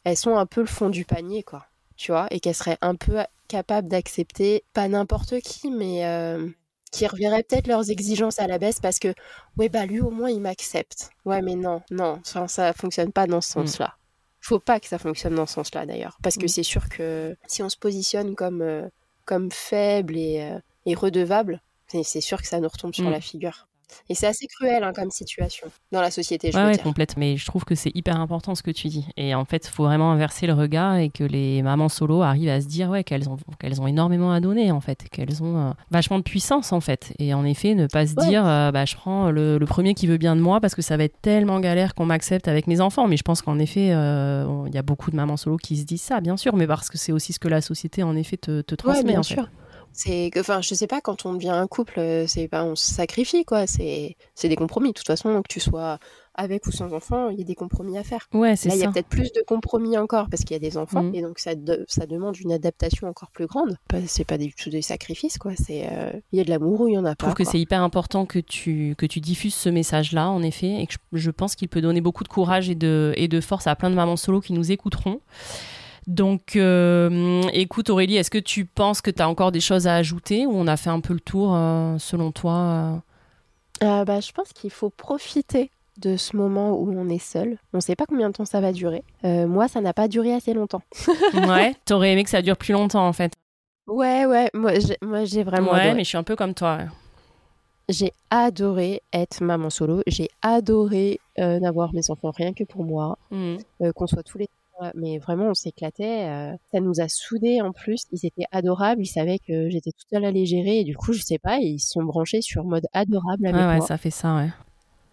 elles sont un peu le fond du panier, quoi. Tu vois, et qu'elles seraient un peu capables d'accepter pas n'importe qui, mais euh, qui reverraient peut-être leurs exigences à la baisse parce que, ouais, bah lui au moins il m'accepte. Ouais, mais non, non, ça, ça fonctionne pas dans ce mm. sens-là. Faut pas que ça fonctionne dans ce sens-là d'ailleurs, parce que mm. c'est sûr que si on se positionne comme, euh, comme faible et, euh, et redevable, c'est sûr que ça nous retombe sur mm. la figure. Et c'est assez cruel hein, comme situation dans la société, je ouais, veux ouais, complète. Mais je trouve que c'est hyper important ce que tu dis. Et en fait, il faut vraiment inverser le regard et que les mamans solo arrivent à se dire ouais, qu'elles ont, qu'elles ont énormément à donner, en fait. Qu'elles ont euh, vachement de puissance, en fait. Et en effet, ne pas se dire euh, bah, je prends le, premier qui veut bien de moi parce que ça va être tellement galère qu'on m'accepte avec mes enfants. Mais je pense qu'en effet, euh, il y a beaucoup de mamans solo qui se disent ça, bien sûr. Mais parce que c'est aussi ce que la société, en effet, te, te transmet. bien sûr. C'est que, enfin, je sais pas, quand on devient un couple, euh, c'est pas, on se sacrifie, quoi. C'est, c'est des compromis. De toute façon, que tu sois avec ou sans enfant, il y a des compromis à faire. Ouais, c'est Là, il y a peut-être plus de compromis encore parce qu'il y a des enfants mmh. et donc ça, ça demande une adaptation encore plus grande. C'est pas du tout des sacrifices, quoi. C'est, euh, il y a de l'amour ou il y en a pas. Je trouve que c'est hyper important que tu, que tu diffuses ce message-là, en effet, et que je, je pense qu'il peut donner beaucoup de courage et de, et de force à plein de mamans solo qui nous écouteront. Donc, euh, écoute Aurélie, est-ce que tu penses que tu as encore des choses à ajouter ou on a fait un peu le tour euh, selon toi euh? bah, Je pense qu'il faut profiter de ce moment où on est seul. On ne sait pas combien de temps ça va durer. moi, ça n'a pas duré assez longtemps. [LAUGHS] [LAUGHS] ouais, t'aurais aimé que ça dure plus longtemps en fait. Ouais, ouais, moi j'ai vraiment. Ouais, mais je suis un peu comme toi. J'ai adoré être maman solo. J'ai adoré n'avoir mes enfants rien que pour moi. Mmh. qu'on soit tous les mais vraiment, on s'éclatait. Euh, ça nous a soudés en plus. Ils étaient adorables. Ils savaient que j'étais toute seule à les gérer. Et du coup, je sais pas, ils se sont branchés sur mode adorable avec ouais, Ouais, ça fait ça, ouais.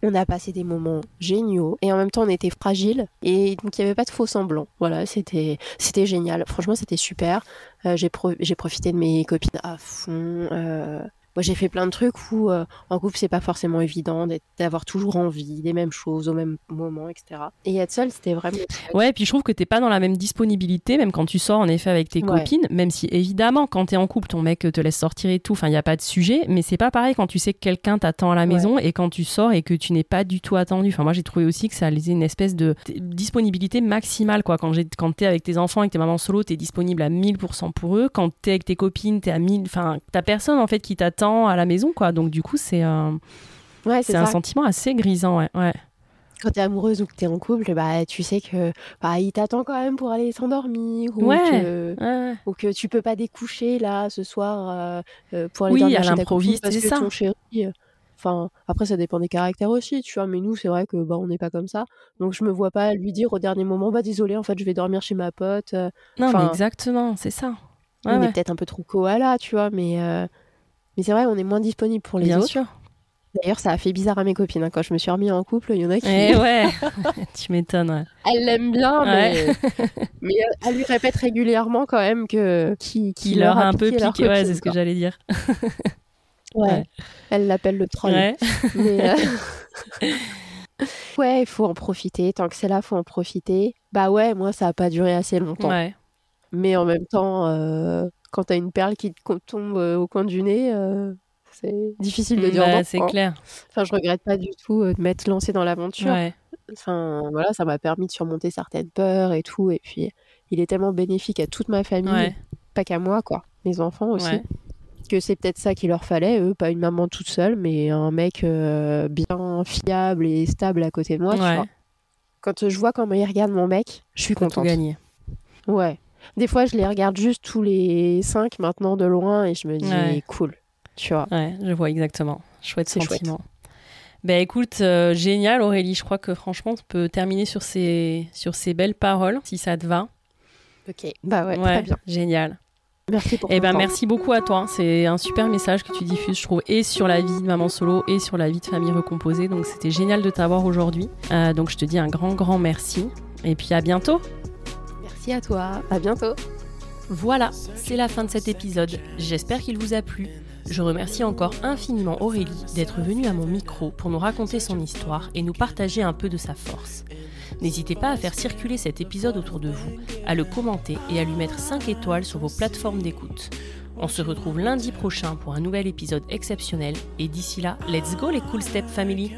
On a passé des moments géniaux et en même temps on était fragiles et donc il n'y avait pas de faux semblants. Voilà, c'était c'était génial. Franchement, c'était super. Euh, j'ai j'ai profité de mes copines à fond. Moi, j'ai fait plein de trucs où euh, en couple, c'est pas forcément évident d'avoir toujours envie des mêmes choses au même moment, etc. Et être seule, c'était vraiment. Ouais, et puis je trouve que t'es pas dans la même disponibilité, même quand tu sors en effet avec tes copines, même si évidemment, quand t'es en couple, ton mec te laisse sortir et tout, enfin, il n'y a pas de sujet, mais c'est pas pareil quand tu sais que quelqu'un t'attend à la maison et quand tu sors et que tu n'es pas du tout attendu. Enfin, moi, j'ai trouvé aussi que ça laissait une espèce de disponibilité maximale, quoi. Quand, quand t'es avec tes enfants, avec tes mamans solo, t'es disponible à 1000% pour eux. Quand t'es avec tes copines, t'es à 1000. Enfin, t'as personne en fait qui t'attend à la maison, quoi. Donc, du coup, c'est un, ouais, c'est un sentiment assez grisant, ouais. ouais. Quand t'es amoureuse ou que t'es en couple, bah, tu sais que bah, il t'attend quand même pour aller s'endormir ou, que, ou que tu peux pas découcher là ce soir euh, euh, pour aller oui, dormir à l'improviste, parce que ça. ton chéri. Euh, enfin, après, ça dépend des caractères aussi, tu vois. Mais nous, c'est vrai que bah, on n'est pas comme ça. Donc, je me vois pas lui dire au dernier moment, bah désolé, en fait, je vais dormir chez ma pote. non, mais exactement, c'est ça. on est peut-être un peu trop koala, tu vois, mais mais c'est vrai, on est moins disponible pour les Bien autres. sûr. D'ailleurs, ça a fait bizarre à mes copines. Hein. Quand je me suis remis en couple, il y en a qui. Eh [LAUGHS] ouais, [LAUGHS] tu m'étonnes. Elle l'aime bien, mais... [LAUGHS] mais elle lui répète régulièrement quand même que qui, qui, leur a un peu piqué. Ouais, c'est ce que j'allais dire. ouais. Elle l'appelle le troll. Ouais. Mais, euh, ouais, il faut en profiter. Tant que c'est là, faut en profiter. Bah ouais, moi, ça a pas duré assez longtemps. Ouais. Mais en même temps, euh, quand t'as une perle qui tombe euh, au coin du nez, euh, c'est difficile de dire bah, C'est clair. Enfin, je regrette pas du tout euh, de m'être lancée dans l'aventure. Enfin, voilà, ça m'a permis de surmonter certaines peurs et tout. Et puis, il est tellement bénéfique à toute ma famille, pas qu'à moi, quoi. Mes enfants aussi. Que c'est peut-être ça qu'il leur fallait, eux, pas une maman toute seule, mais un mec bien fiable et stable à côté de moi, tu vois. Quand je vois comment il regarde mon mec, je suis contente. gagner. Ouais. Des fois, je les regarde juste tous les cinq maintenant de loin et je me dis cool, tu vois. Ouais, je vois exactement. Chouette sentiment. Ben écoute, euh, génial Aurélie, je crois que franchement on peut terminer sur ces, sur ces belles paroles, si ça te va. Ok, bah ouais, très bien. Génial. Merci pour Eh ton ben temps. merci beaucoup à toi. C'est un super message que tu diffuses, je trouve, et sur la vie de maman solo et sur la vie de famille recomposée. Donc c'était génial de t'avoir aujourd'hui. Euh, donc je te dis un grand grand merci. Et puis à bientôt. Merci à toi. À bientôt. Voilà, c'est la fin de cet épisode. J'espère qu'il vous a plu. Je remercie encore infiniment Aurélie d'être venue à mon micro pour nous raconter son histoire et nous partager un peu de sa force. N'hésitez pas à faire circuler cet épisode autour de vous, à le commenter et à lui mettre 5 étoiles sur vos plateformes d'écoute. On se retrouve lundi prochain pour un nouvel épisode exceptionnel et d'ici là, let's go les Cool Step Family